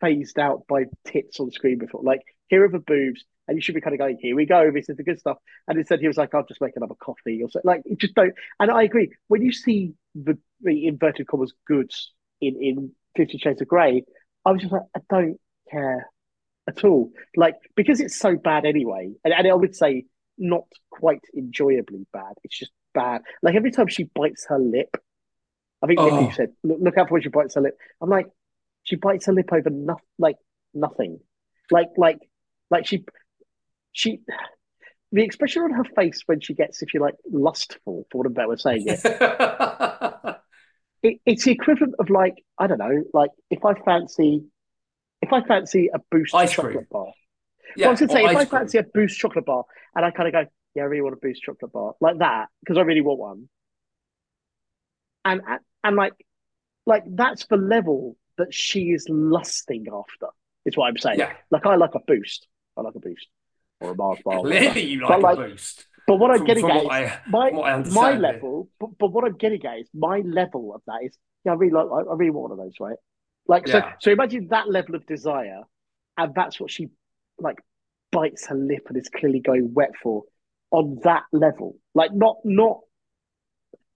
Speaker 1: phased out by tits on screen before. Like here are the boobs, and you should be kind of going, "Here we go, this is the good stuff." And instead, he was like, "I'll just make another coffee," or so. Like you just don't. And I agree. When you see the, the inverted commas goods in in Fifty Shades of Grey, I was just like, I don't care at all. Like because it's so bad anyway, and, and I would say not quite enjoyably bad. It's just bad. Like every time she bites her lip, I think
Speaker 2: Oh.
Speaker 1: Said, look, "Look out for when she bites her lip." I'm like, she bites her lip over nothing, like nothing, like like like she she. The expression on her face when she gets, if you like, lustful, for what a better saying it, it, it's the equivalent of like I don't know, like if I fancy, if I fancy a Boost
Speaker 2: Ice
Speaker 1: chocolate
Speaker 2: cream.
Speaker 1: bar.
Speaker 2: yeah,
Speaker 1: well, I was gonna say if I
Speaker 2: ice cream.
Speaker 1: fancy a Boost chocolate bar, and I kind of go, yeah, I really want a Boost chocolate bar like that because I really want one, and and, and like like that's the level that she is lusting after. Is what I'm saying.
Speaker 2: Yeah.
Speaker 1: Like I like a Boost, I like a Boost or a Mars bar.
Speaker 2: Clearly, you
Speaker 1: But
Speaker 2: like,
Speaker 1: like-
Speaker 2: a boost.
Speaker 1: But what I'm
Speaker 2: From-
Speaker 1: getting
Speaker 2: from
Speaker 1: at
Speaker 2: what
Speaker 1: is
Speaker 2: I-
Speaker 1: my
Speaker 2: what
Speaker 1: my level, but, but what I'm getting at is my level of that is yeah, I really like I really want one of those, right? Like so
Speaker 2: Yeah.
Speaker 1: so imagine that level of desire, and that's what she like bites her lip and is clearly going wet for on that level. Like not not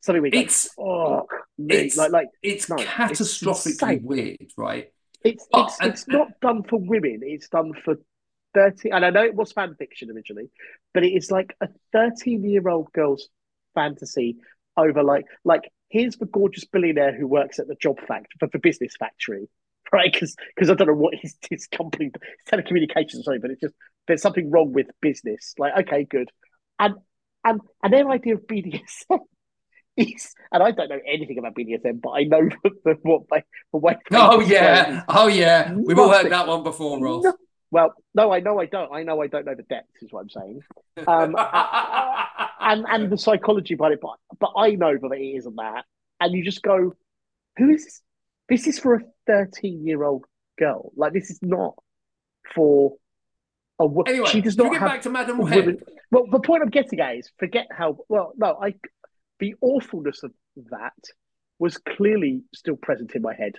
Speaker 1: something we go,
Speaker 2: It's
Speaker 1: oh
Speaker 2: it's-
Speaker 1: like like
Speaker 2: it's
Speaker 1: No, it's
Speaker 2: catastrophically
Speaker 1: insane.
Speaker 2: weird, right?
Speaker 1: it's
Speaker 2: Oh,
Speaker 1: it's
Speaker 2: and-
Speaker 1: it's not done for women, it's done for 30 and I know it was fan fiction originally, but it is like a 13 year old girl's fantasy over like like here's the gorgeous billionaire who works at the job factory for the business factory. Right, because because I don't know what his his company telecommunications, sorry, but it's just there's something wrong with business. Like, okay, good, and and and their idea of BDSM is, and I don't know anything about BDSM, but I know the, the, what they the way.
Speaker 2: Oh yeah, oh yeah. We've all heard that one before, Ross.
Speaker 1: no- well, no, I know I don't. I know I don't know the depths, is what I'm saying. Um, And and the psychology behind it, but but I know that it isn't that. And you just go, who is this? This is for a 13 year old girl. Like this is not for a wo-
Speaker 2: anyway,
Speaker 1: she does not
Speaker 2: get
Speaker 1: have
Speaker 2: back to
Speaker 1: Madame
Speaker 2: Web.
Speaker 1: Well, the point I'm getting at is forget how well. No, I the awfulness of that was clearly still present in my head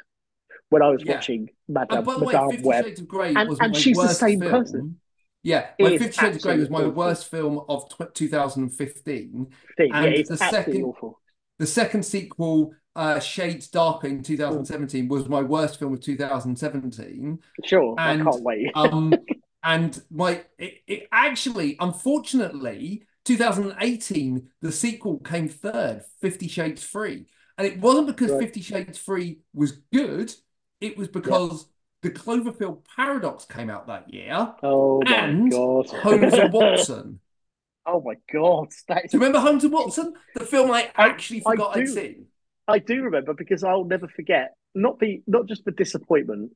Speaker 1: when I was
Speaker 2: Yeah.
Speaker 1: watching
Speaker 2: And
Speaker 1: Madame
Speaker 2: by the way,
Speaker 1: Madame
Speaker 2: Fifty
Speaker 1: Web.
Speaker 2: Shades of Grey
Speaker 1: And-
Speaker 2: was
Speaker 1: and
Speaker 2: my
Speaker 1: she's the
Speaker 2: worst
Speaker 1: same
Speaker 2: film.
Speaker 1: person.
Speaker 2: Yeah,
Speaker 1: It
Speaker 2: my Fifty Shades of Grey was my
Speaker 1: awful.
Speaker 2: worst film of tw 2015.
Speaker 1: Thing. Yeah,
Speaker 2: And
Speaker 1: it's
Speaker 2: the second-
Speaker 1: awful.
Speaker 2: The second sequel, uh, Shades Darker in 2017, was my worst film of 2017.
Speaker 1: Sure,
Speaker 2: And,
Speaker 1: I can't wait.
Speaker 2: Um, and my it, it actually, unfortunately, 2018, the sequel came third, Fifty Shades Free, and it wasn't because
Speaker 1: Right.
Speaker 2: Fifty Shades Free was good. It was because the Cloverfield Paradox came out that year.
Speaker 1: oh my
Speaker 2: and
Speaker 1: god,
Speaker 2: Holmes and Watson.
Speaker 1: oh my god, that is
Speaker 2: Do you remember Holmes and Watson? The film I actually
Speaker 1: I
Speaker 2: forgot I'd seen.
Speaker 1: I do remember because I'll never forget not the not just the disappointment,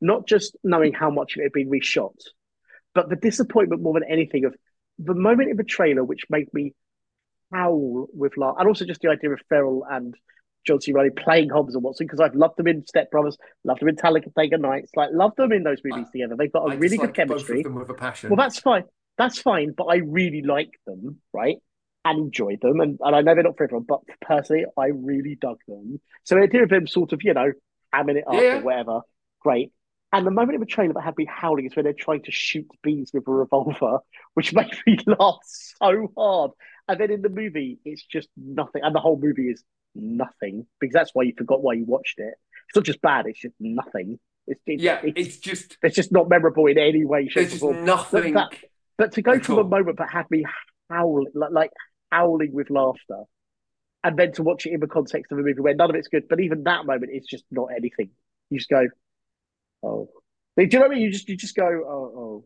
Speaker 1: not just knowing how much it had been reshot, but the disappointment more than anything of the moment in the trailer which made me howl with laugh, and also just the idea of Ferrell and John C. Reilly playing Holmes and Watson because I've loved them in Step Brothers, loved them in Talladega Nights, like loved them in those movies
Speaker 2: I-
Speaker 1: together. They've got a
Speaker 2: I
Speaker 1: really good chemistry.
Speaker 2: with a passion.
Speaker 1: Well, that's fine. That's fine, but I really like them, right? And enjoyed them. And, and I know they're not for everyone, but personally, I really dug them. So the idea of them sort of, you know, hamming it up
Speaker 2: Yeah.
Speaker 1: or whatever, great. And the moment in the trailer that had me howling is when they're trying to shoot bees with a revolver, which made me laugh so hard. And then in the movie, it's just nothing. And the whole movie is nothing because that's why you forgot why you watched it. It's not just bad, it's just nothing. It's, it's,
Speaker 2: yeah,
Speaker 1: it's,
Speaker 2: it's just
Speaker 1: it's just not memorable in any way, shape,
Speaker 2: there's just
Speaker 1: form.
Speaker 2: nothing.
Speaker 1: that- But to go from a moment that had me howling, like, like howling with laughter, and then to watch it in the context of a movie where none of it's good, but even that moment is just not anything. You just go, oh. Do you know what I mean? You just you just go, oh, oh.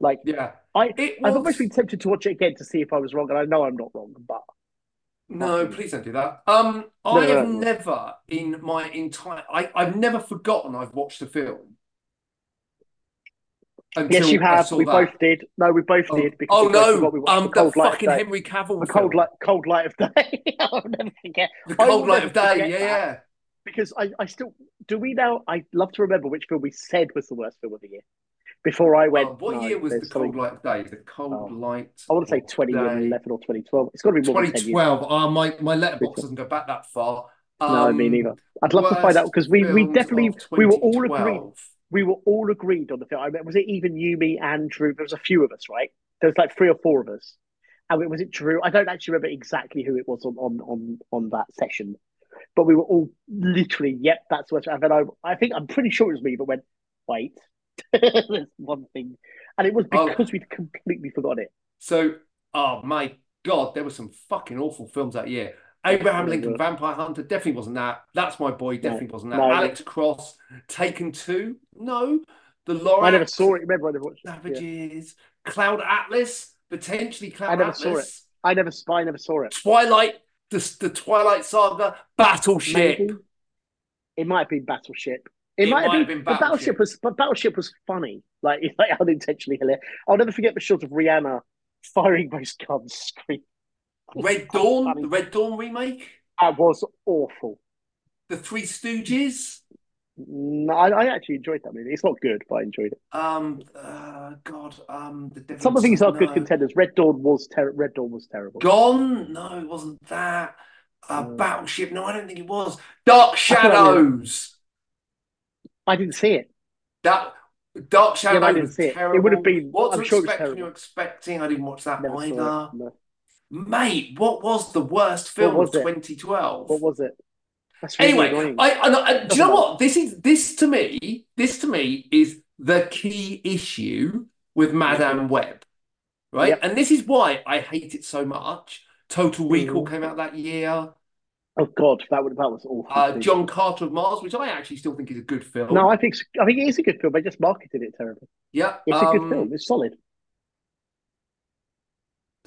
Speaker 1: Like
Speaker 2: Yeah,
Speaker 1: I,
Speaker 2: it
Speaker 1: I've almost been tempted to watch it again to see if I was wrong, and I know I'm not wrong, but
Speaker 2: No, please don't do that. Um, I
Speaker 1: No, no,
Speaker 2: have
Speaker 1: no.
Speaker 2: never in my entire I, I've never forgotten I've watched a film.
Speaker 1: Yes, you have. We
Speaker 2: that.
Speaker 1: both did. No, we both
Speaker 2: Oh,
Speaker 1: did. Because
Speaker 2: oh no,
Speaker 1: forgot we watched
Speaker 2: um,
Speaker 1: the
Speaker 2: the fucking. Henry Cavill
Speaker 1: The cold light, cold light of day. I'll never forget.
Speaker 2: The cold light of day. Yeah, yeah.
Speaker 1: because I, I still do we now I love to remember which film we said was the worst film of the year before I went
Speaker 2: Oh, what
Speaker 1: no,
Speaker 2: year was the cold light day? The cold
Speaker 1: Oh,
Speaker 2: light.
Speaker 1: I want to say 2011
Speaker 2: day.
Speaker 1: or 2012 it's got to be more than 10 years.
Speaker 2: 2012. Oh, my my Letterboxd doesn't go back that far.
Speaker 1: no me
Speaker 2: Um,
Speaker 1: neither. I'd love to find out because we, we definitely we were all agreed we were all agreed on the film. I mean, was it even you me Andrew? There was a few of us right? There was like three or four of us. And it was it Drew? I don't actually remember exactly who it was on on on, on that session. But we were all literally yep that's what and then I, I think I'm pretty sure it was me that went wait there's one thing and it was
Speaker 2: Oh.
Speaker 1: because we'd completely forgot it
Speaker 2: So, oh my God, there were some fucking awful films that year. Abraham Lincoln. Vampire Hunter, definitely wasn't that. That's my boy, definitely wasn't that.
Speaker 1: no.
Speaker 2: Alex Cross, Taken Two, no. The
Speaker 1: I never saw it remember I never watched it yeah.
Speaker 2: Savages, Cloud Atlas, potentially Cloud
Speaker 1: I never saw
Speaker 2: it.
Speaker 1: I never I never saw it
Speaker 2: Twilight, the, the Twilight Saga, Battleship.
Speaker 1: Maybe. It might have been Battleship. It,
Speaker 2: It
Speaker 1: might,
Speaker 2: might
Speaker 1: have been, but Battleship was but Battleship was funny, like like unintentionally hilarious. I'll never forget the shot of Rihanna firing those guns. Scream.
Speaker 2: Red Dawn,
Speaker 1: funny.
Speaker 2: the Red Dawn remake,
Speaker 1: That was awful.
Speaker 2: The Three Stooges.
Speaker 1: No, I, I actually enjoyed that movie. It's not good, but I enjoyed it.
Speaker 2: Um, uh, God, um, the
Speaker 1: Some of these are good contenders. Red Dawn was ter- Red Dawn was terrible.
Speaker 2: Gone? No, it wasn't that. Uh,
Speaker 1: No.
Speaker 2: Battleship? No, I don't think it was. Dark
Speaker 1: I thought I
Speaker 2: Shadows.
Speaker 1: I didn't see it.
Speaker 2: That Dark
Speaker 1: Yeah, I didn't see it. It would have been-
Speaker 2: What
Speaker 1: I'm sure it
Speaker 2: expect when you're expecting? I didn't watch that
Speaker 1: Never
Speaker 2: either.
Speaker 1: it. No.
Speaker 2: Mate, what was the worst film of 2012?
Speaker 1: What was it? That's really
Speaker 2: Anyway. I, I, I- do you know what? This is this to me. This to me is the key issue with Madame Web, right?
Speaker 1: Yep.
Speaker 2: And this is why I hate it so much. Total Recall
Speaker 1: Mhm.
Speaker 2: came out that year.
Speaker 1: Oh God, that would that was awful.
Speaker 2: Uh. John Carter of Mars, which I actually still think is a good film.
Speaker 1: No, I think I think it is a good film. They just marketed it terribly.
Speaker 2: yeah,
Speaker 1: It's a good
Speaker 2: um,
Speaker 1: film. It's solid.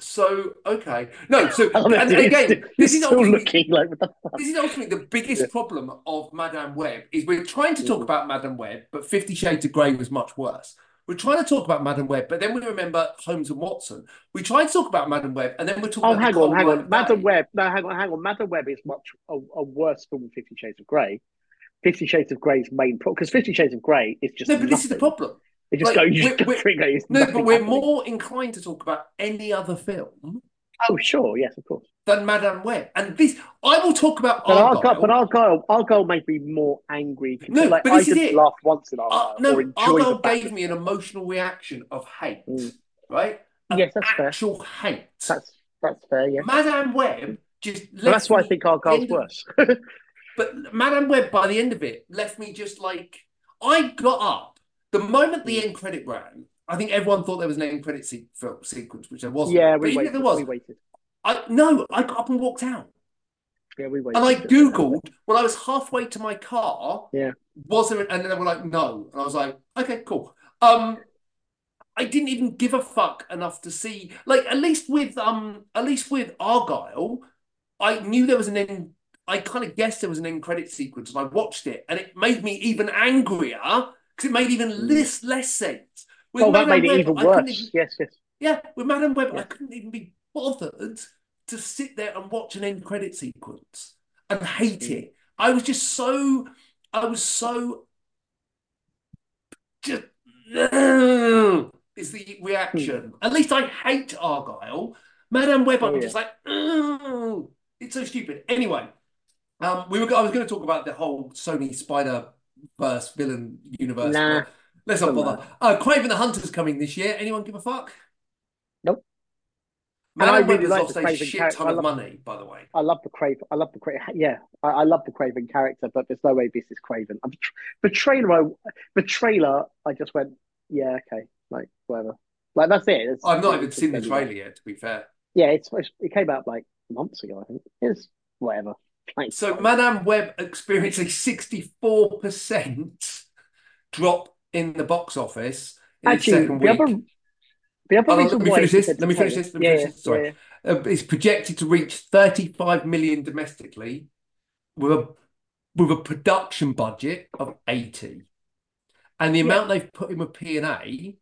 Speaker 2: So okay, no. So and, again, this is
Speaker 1: still looking like what the fuck.
Speaker 2: This is ultimately the biggest
Speaker 1: Yeah.
Speaker 2: problem of Madame Web is we're trying to talk
Speaker 1: Mhm.
Speaker 2: about Madame Web, but Fifty Shades of Grey was much worse. We're trying to talk about Madame Web, but then we remember Holmes and Watson. We try to talk about Madame Web, and then we're talking
Speaker 1: Oh, hang on, hang on.
Speaker 2: Madame
Speaker 1: Web. No, hang on, hang on. Madame Web is much a, a worse film than Fifty Shades of Grey. Fifty Shades of Grey's main problem because Fifty Shades of Grey is just
Speaker 2: No, but this is the problem.
Speaker 1: It just
Speaker 2: like,
Speaker 1: goes.
Speaker 2: We're- we're-
Speaker 1: through it, it's
Speaker 2: No, but we're
Speaker 1: happening.
Speaker 2: more inclined to talk about any other film
Speaker 1: Oh, sure, yes, of course.
Speaker 2: than Madame Web. And this, I will talk about
Speaker 1: But
Speaker 2: Argyle.
Speaker 1: Argyle, but Argyle, Argyle made me more angry.
Speaker 2: No,
Speaker 1: like,
Speaker 2: but
Speaker 1: I
Speaker 2: this is
Speaker 1: didn't
Speaker 2: it.
Speaker 1: laugh once in
Speaker 2: Uh,
Speaker 1: Argyle. or
Speaker 2: no, Argyle gave me an emotional reaction of hate,
Speaker 1: Mm.
Speaker 2: right?
Speaker 1: Yes, that's fair.
Speaker 2: actual hate.
Speaker 1: That's that's fair. Yeah,
Speaker 2: Madame Web just left
Speaker 1: that's why I think Argyle's worse.
Speaker 2: But Madame Web, by the end of it, left me just like I got up the moment the end credit ran. I think everyone thought there was an end credit se- film sequence, which there wasn't.
Speaker 1: yeah, we
Speaker 2: even
Speaker 1: waited.
Speaker 2: there was,
Speaker 1: We waited.
Speaker 2: I no, I got up and walked out.
Speaker 1: Yeah, we waited.
Speaker 2: And I Googled when I was halfway to my car,
Speaker 1: Yeah.
Speaker 2: was there, and then they were like, no. And I was like, okay, cool. Um, I didn't even give a fuck enough to see, like, at least with, um, at least with Argyle, I knew there was an end, I kind of guessed there was an end credit sequence, and I watched it, and it made me even angrier because it made even
Speaker 1: Mm.
Speaker 2: less, less sense. With
Speaker 1: Oh, that
Speaker 2: Madame
Speaker 1: made it even worse.
Speaker 2: even-
Speaker 1: Yes, yes.
Speaker 2: yeah, with Madame Web, I couldn't even be bothered to sit there and watch an end credit sequence and hate
Speaker 1: Mm.
Speaker 2: it. I was just so, I was so, just, is the reaction. At least I hate Argyle. Madame Web.
Speaker 1: Oh,
Speaker 2: I'm
Speaker 1: yeah.
Speaker 2: just like, "Ugh." it's so stupid. Anyway, um, we were, I was going to talk about the whole Sony Spider Verse villain universe.
Speaker 1: Nah.
Speaker 2: Let's not bother. Uh, Kraven the Hunter's coming this year. Anyone give a fuck?
Speaker 1: Nope. And I really
Speaker 2: has
Speaker 1: like
Speaker 2: lost
Speaker 1: the
Speaker 2: a
Speaker 1: Kraven
Speaker 2: shit
Speaker 1: character.
Speaker 2: ton
Speaker 1: I
Speaker 2: of
Speaker 1: love-
Speaker 2: money, by the way.
Speaker 1: I love the Kraven. I love the Kraven. Yeah, I, I love the Kraven character, but there's no way this is Kraven. I'm, the trailer, I, the trailer, I just went, yeah, okay, like whatever. Like that's it. It's-
Speaker 2: I've not even seen the trailer yet, to be fair.
Speaker 1: Yeah, it's it came out like months ago. I think it's whatever. Like,
Speaker 2: So Madame Web experienced a 64% drop in the box office in its
Speaker 1: actually,
Speaker 2: second
Speaker 1: the
Speaker 2: week.
Speaker 1: other, the other reason
Speaker 2: let me finish this. Let me finish this. Let me
Speaker 1: yeah,
Speaker 2: finish this. Sorry.
Speaker 1: yeah, yeah.
Speaker 2: Uh, it's projected to reach 35 million domestically with a with a production budget of 80. And the
Speaker 1: Yeah.
Speaker 2: amount they've put in with P&A,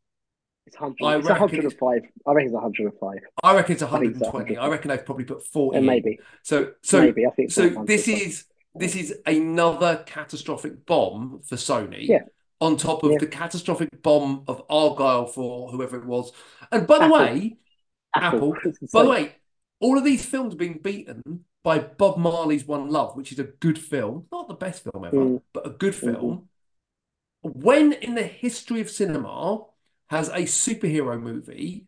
Speaker 1: It's hundred.
Speaker 2: I
Speaker 1: It's
Speaker 2: reckon
Speaker 1: hundred and five. I reckon it's hundred and five.
Speaker 2: I reckon it's
Speaker 1: I it's
Speaker 2: 120. I reckon they've probably put 40
Speaker 1: Yeah,
Speaker 2: in.
Speaker 1: maybe.
Speaker 2: So so
Speaker 1: maybe. I think.
Speaker 2: so this is this is another catastrophic bomb for Sony
Speaker 1: Yeah.
Speaker 2: On top of
Speaker 1: Yeah.
Speaker 2: the catastrophic bomb of Argyle for whoever it was. And by the
Speaker 1: Apple.
Speaker 2: way, Apple.
Speaker 1: It's
Speaker 2: by the way, all of these films are being beaten by Bob Marley's One Love, which is a good film, not the best film ever,
Speaker 1: Mm.
Speaker 2: but a good
Speaker 1: Mhm.
Speaker 2: film. When in the history of cinema has a superhero movie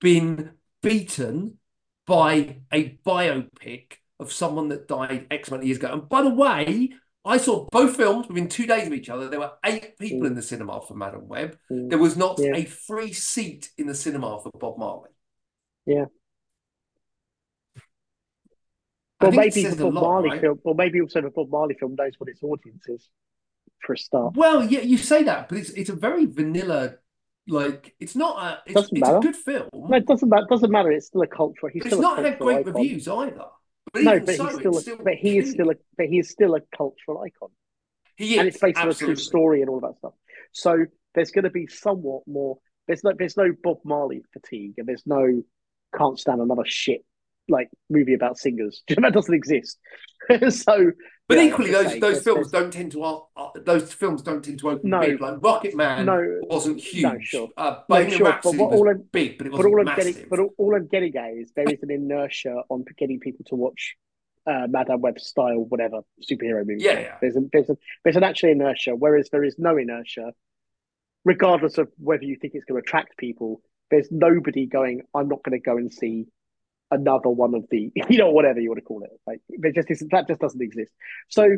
Speaker 2: been beaten by a biopic of someone that died X amount of years ago? And by the way, I saw both films within two days of each other. There were eight people
Speaker 1: Mm.
Speaker 2: in the cinema for Madame Web.
Speaker 1: Mm.
Speaker 2: There was not
Speaker 1: Yeah.
Speaker 2: a free seat in the cinema for Bob Marley.
Speaker 1: Yeah.
Speaker 2: I
Speaker 1: Well, maybe the Bob
Speaker 2: lot,
Speaker 1: Marley
Speaker 2: right?
Speaker 1: film, or maybe also the Bob Marley film knows what its audience is, for a start.
Speaker 2: Well, yeah, you say that, but it's it's a very vanilla, like it's not a it's, it's a good film,
Speaker 1: No, it doesn't matter. Doesn't matter. It's still a. He's
Speaker 2: but it's not had great
Speaker 1: icon.
Speaker 2: reviews either.
Speaker 1: No, but
Speaker 2: so,
Speaker 1: he's still, a,
Speaker 2: still
Speaker 1: but he is still a, but he is still a cultural icon,
Speaker 2: he is, and
Speaker 1: it's based on a true story and all that stuff. So there's going to be somewhat more. There's no, there's no Bob Marley fatigue, and there's no can't stand another shit like movie about singers. that doesn't exist. so,
Speaker 2: But
Speaker 1: yeah,
Speaker 2: equally, those
Speaker 1: say,
Speaker 2: those films don't tend to uh, those films don't tend to open
Speaker 1: No.
Speaker 2: big. Like Rocketman
Speaker 1: No,
Speaker 2: wasn't huge.
Speaker 1: no, sure.
Speaker 2: Uh,
Speaker 1: No, sure, but
Speaker 2: Rhapsody
Speaker 1: what
Speaker 2: was
Speaker 1: all I'm-
Speaker 2: big, but it wasn't
Speaker 1: all I'm getting, but all, all I'm getting at is there is an inertia on getting people to watch uh, Madame Web style whatever superhero movies.
Speaker 2: Yeah, yeah.
Speaker 1: There's a, there's a, there's an actual inertia, whereas there is no inertia, regardless of whether you think it's going to attract people. There's nobody going. I'm not going to go and see another one of the, you know, whatever you want to call it. Like there just isn't, that just doesn't exist. So,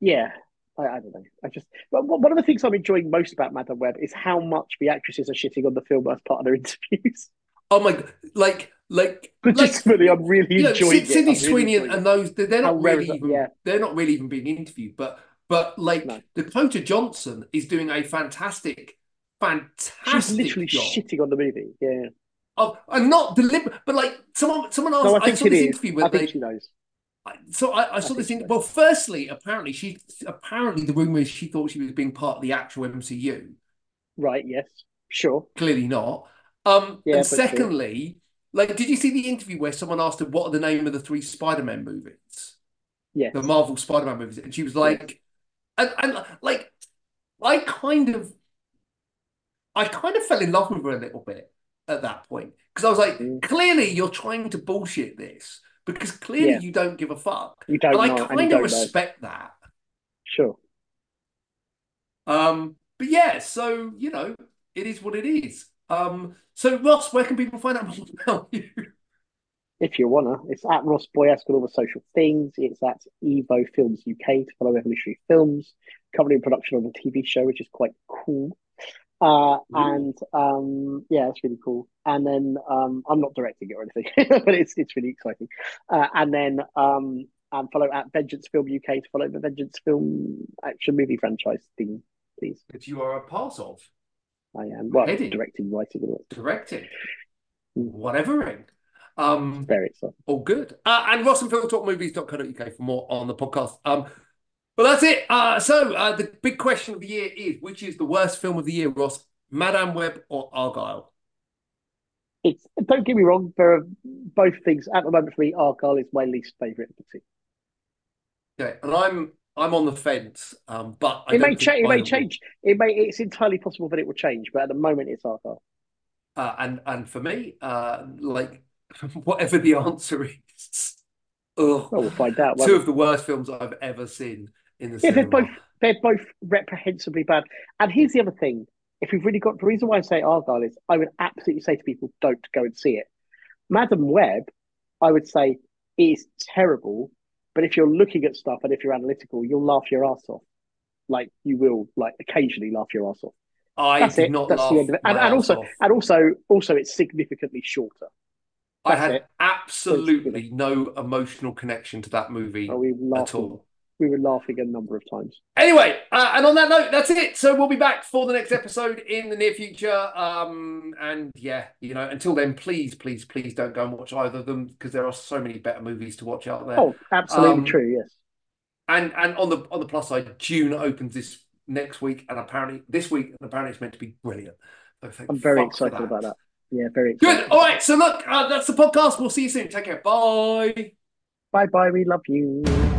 Speaker 1: yeah. I, I don't know. I just but one of the things I'm enjoying most about Madame Web is how much the actresses are shitting on the film as part of their interviews.
Speaker 2: oh my god, like like
Speaker 1: Which
Speaker 2: like.
Speaker 1: I'm really
Speaker 2: you know,
Speaker 1: enjoying
Speaker 2: Sid- Sydney
Speaker 1: it. I'm really
Speaker 2: Sweeney and, and those they're, they're not really even
Speaker 1: Yeah.
Speaker 2: they're not really even being interviewed, but but like
Speaker 1: No.
Speaker 2: Dakota Johnson is doing a fantastic, fantastic
Speaker 1: She's literally
Speaker 2: job.
Speaker 1: shitting on the movie. Yeah.
Speaker 2: Of, and not deliberate, but like someone someone asked.
Speaker 1: No, I
Speaker 2: I, saw this
Speaker 1: is.
Speaker 2: interview
Speaker 1: I
Speaker 2: where
Speaker 1: think
Speaker 2: they
Speaker 1: she knows.
Speaker 2: So I, I saw
Speaker 1: think
Speaker 2: this in. Well, firstly, apparently she apparently the rumor is she thought she was being part of the actual MCU.
Speaker 1: Right. Yes. Sure.
Speaker 2: Clearly not. Um,
Speaker 1: Yeah,
Speaker 2: and secondly, like, did you see the interview where someone asked her what are the name of the three Spider-Man movies,
Speaker 1: Yes.
Speaker 2: the Marvel Spider-Man movies, and she was like, and, and like, I kind of, I kind of fell in love with her a little bit at that point because I was like,
Speaker 1: Mm.
Speaker 2: clearly you're trying to bullshit this because clearly
Speaker 1: Yeah.
Speaker 2: you don't give a fuck,
Speaker 1: You don't
Speaker 2: and I
Speaker 1: know,
Speaker 2: kind of
Speaker 1: know.
Speaker 2: respect that.
Speaker 1: Sure.
Speaker 2: Um, but yeah, so you know, it is what it is. Um, so Ross, where can people find out more about you?
Speaker 1: If you wanna, it's at Ross Boyask on all the social things. It's at Evo Films UK to follow Revolutionary Films, currently in production on a TV show, which is quite cool. Uh, and um, yeah, it's really cool. And then um, I'm not directing it or anything, but it's it's really exciting. Uh, and then um, and follow at Vengeance Film UK to follow the Vengeance Film action movie franchise thing, please.
Speaker 2: That you are a part of
Speaker 1: I am well
Speaker 2: Heading.
Speaker 1: directing, writing, and all.
Speaker 2: directing,
Speaker 1: Mm.
Speaker 2: whatevering. Um,
Speaker 1: Very exciting.
Speaker 2: all good. Uh, and Ross and Phil talk movies.co.uk for more on the podcast. Um, but that's it. Uh, so uh, the big question of the year is: which is the worst film of the year, Ross? Madame Web or Argyle?
Speaker 1: It's don't get me wrong, there are both things at the moment for me. Argyle is my least favourite of the two.
Speaker 2: Okay, and I'm I'm on the fence, um, but I
Speaker 1: It may change. It may
Speaker 2: will.
Speaker 1: change. It may. It's entirely possible that it will change, but at the moment, it's Argyle.
Speaker 2: Uh, and and for me, uh, like whatever the answer is, ugh,
Speaker 1: Well, we'll find out.
Speaker 2: two of the worst films I've ever seen in the
Speaker 1: Yeah, they're both they're both reprehensibly bad. And here's the other thing: if we've really got the reason why I say Argyle is, I would absolutely say to people, don't go and see it. Madame Web, I would say is terrible, but if you're looking at stuff and if you're analytical, you'll laugh your ass off. Like you will, like occasionally laugh your ass off.
Speaker 2: I
Speaker 1: That's
Speaker 2: did
Speaker 1: it.
Speaker 2: not
Speaker 1: That's
Speaker 2: laugh
Speaker 1: the end of it. And, and also,
Speaker 2: off.
Speaker 1: and also, also, it's significantly shorter.
Speaker 2: I had
Speaker 1: it.
Speaker 2: absolutely no emotional connection to that movie at all.
Speaker 1: We were laughing a number of times.
Speaker 2: Anyway, uh, and on that note, that's it. So we'll be back for the next episode in the near future. Um, and yeah, you know, until then, please, please, please don't go and watch either of them because there are so many better movies to watch out there.
Speaker 1: Oh, absolutely
Speaker 2: Um,
Speaker 1: true. Yes.
Speaker 2: And and on the on the plus side, Dune opens this next week, and apparently this week, and apparently it's meant to be brilliant. So
Speaker 1: I'm very excited about that. Yeah, very excited.
Speaker 2: Good. All right. So look, uh, that's the podcast. We'll see you soon. Take care. Bye.
Speaker 1: Bye bye. We love you.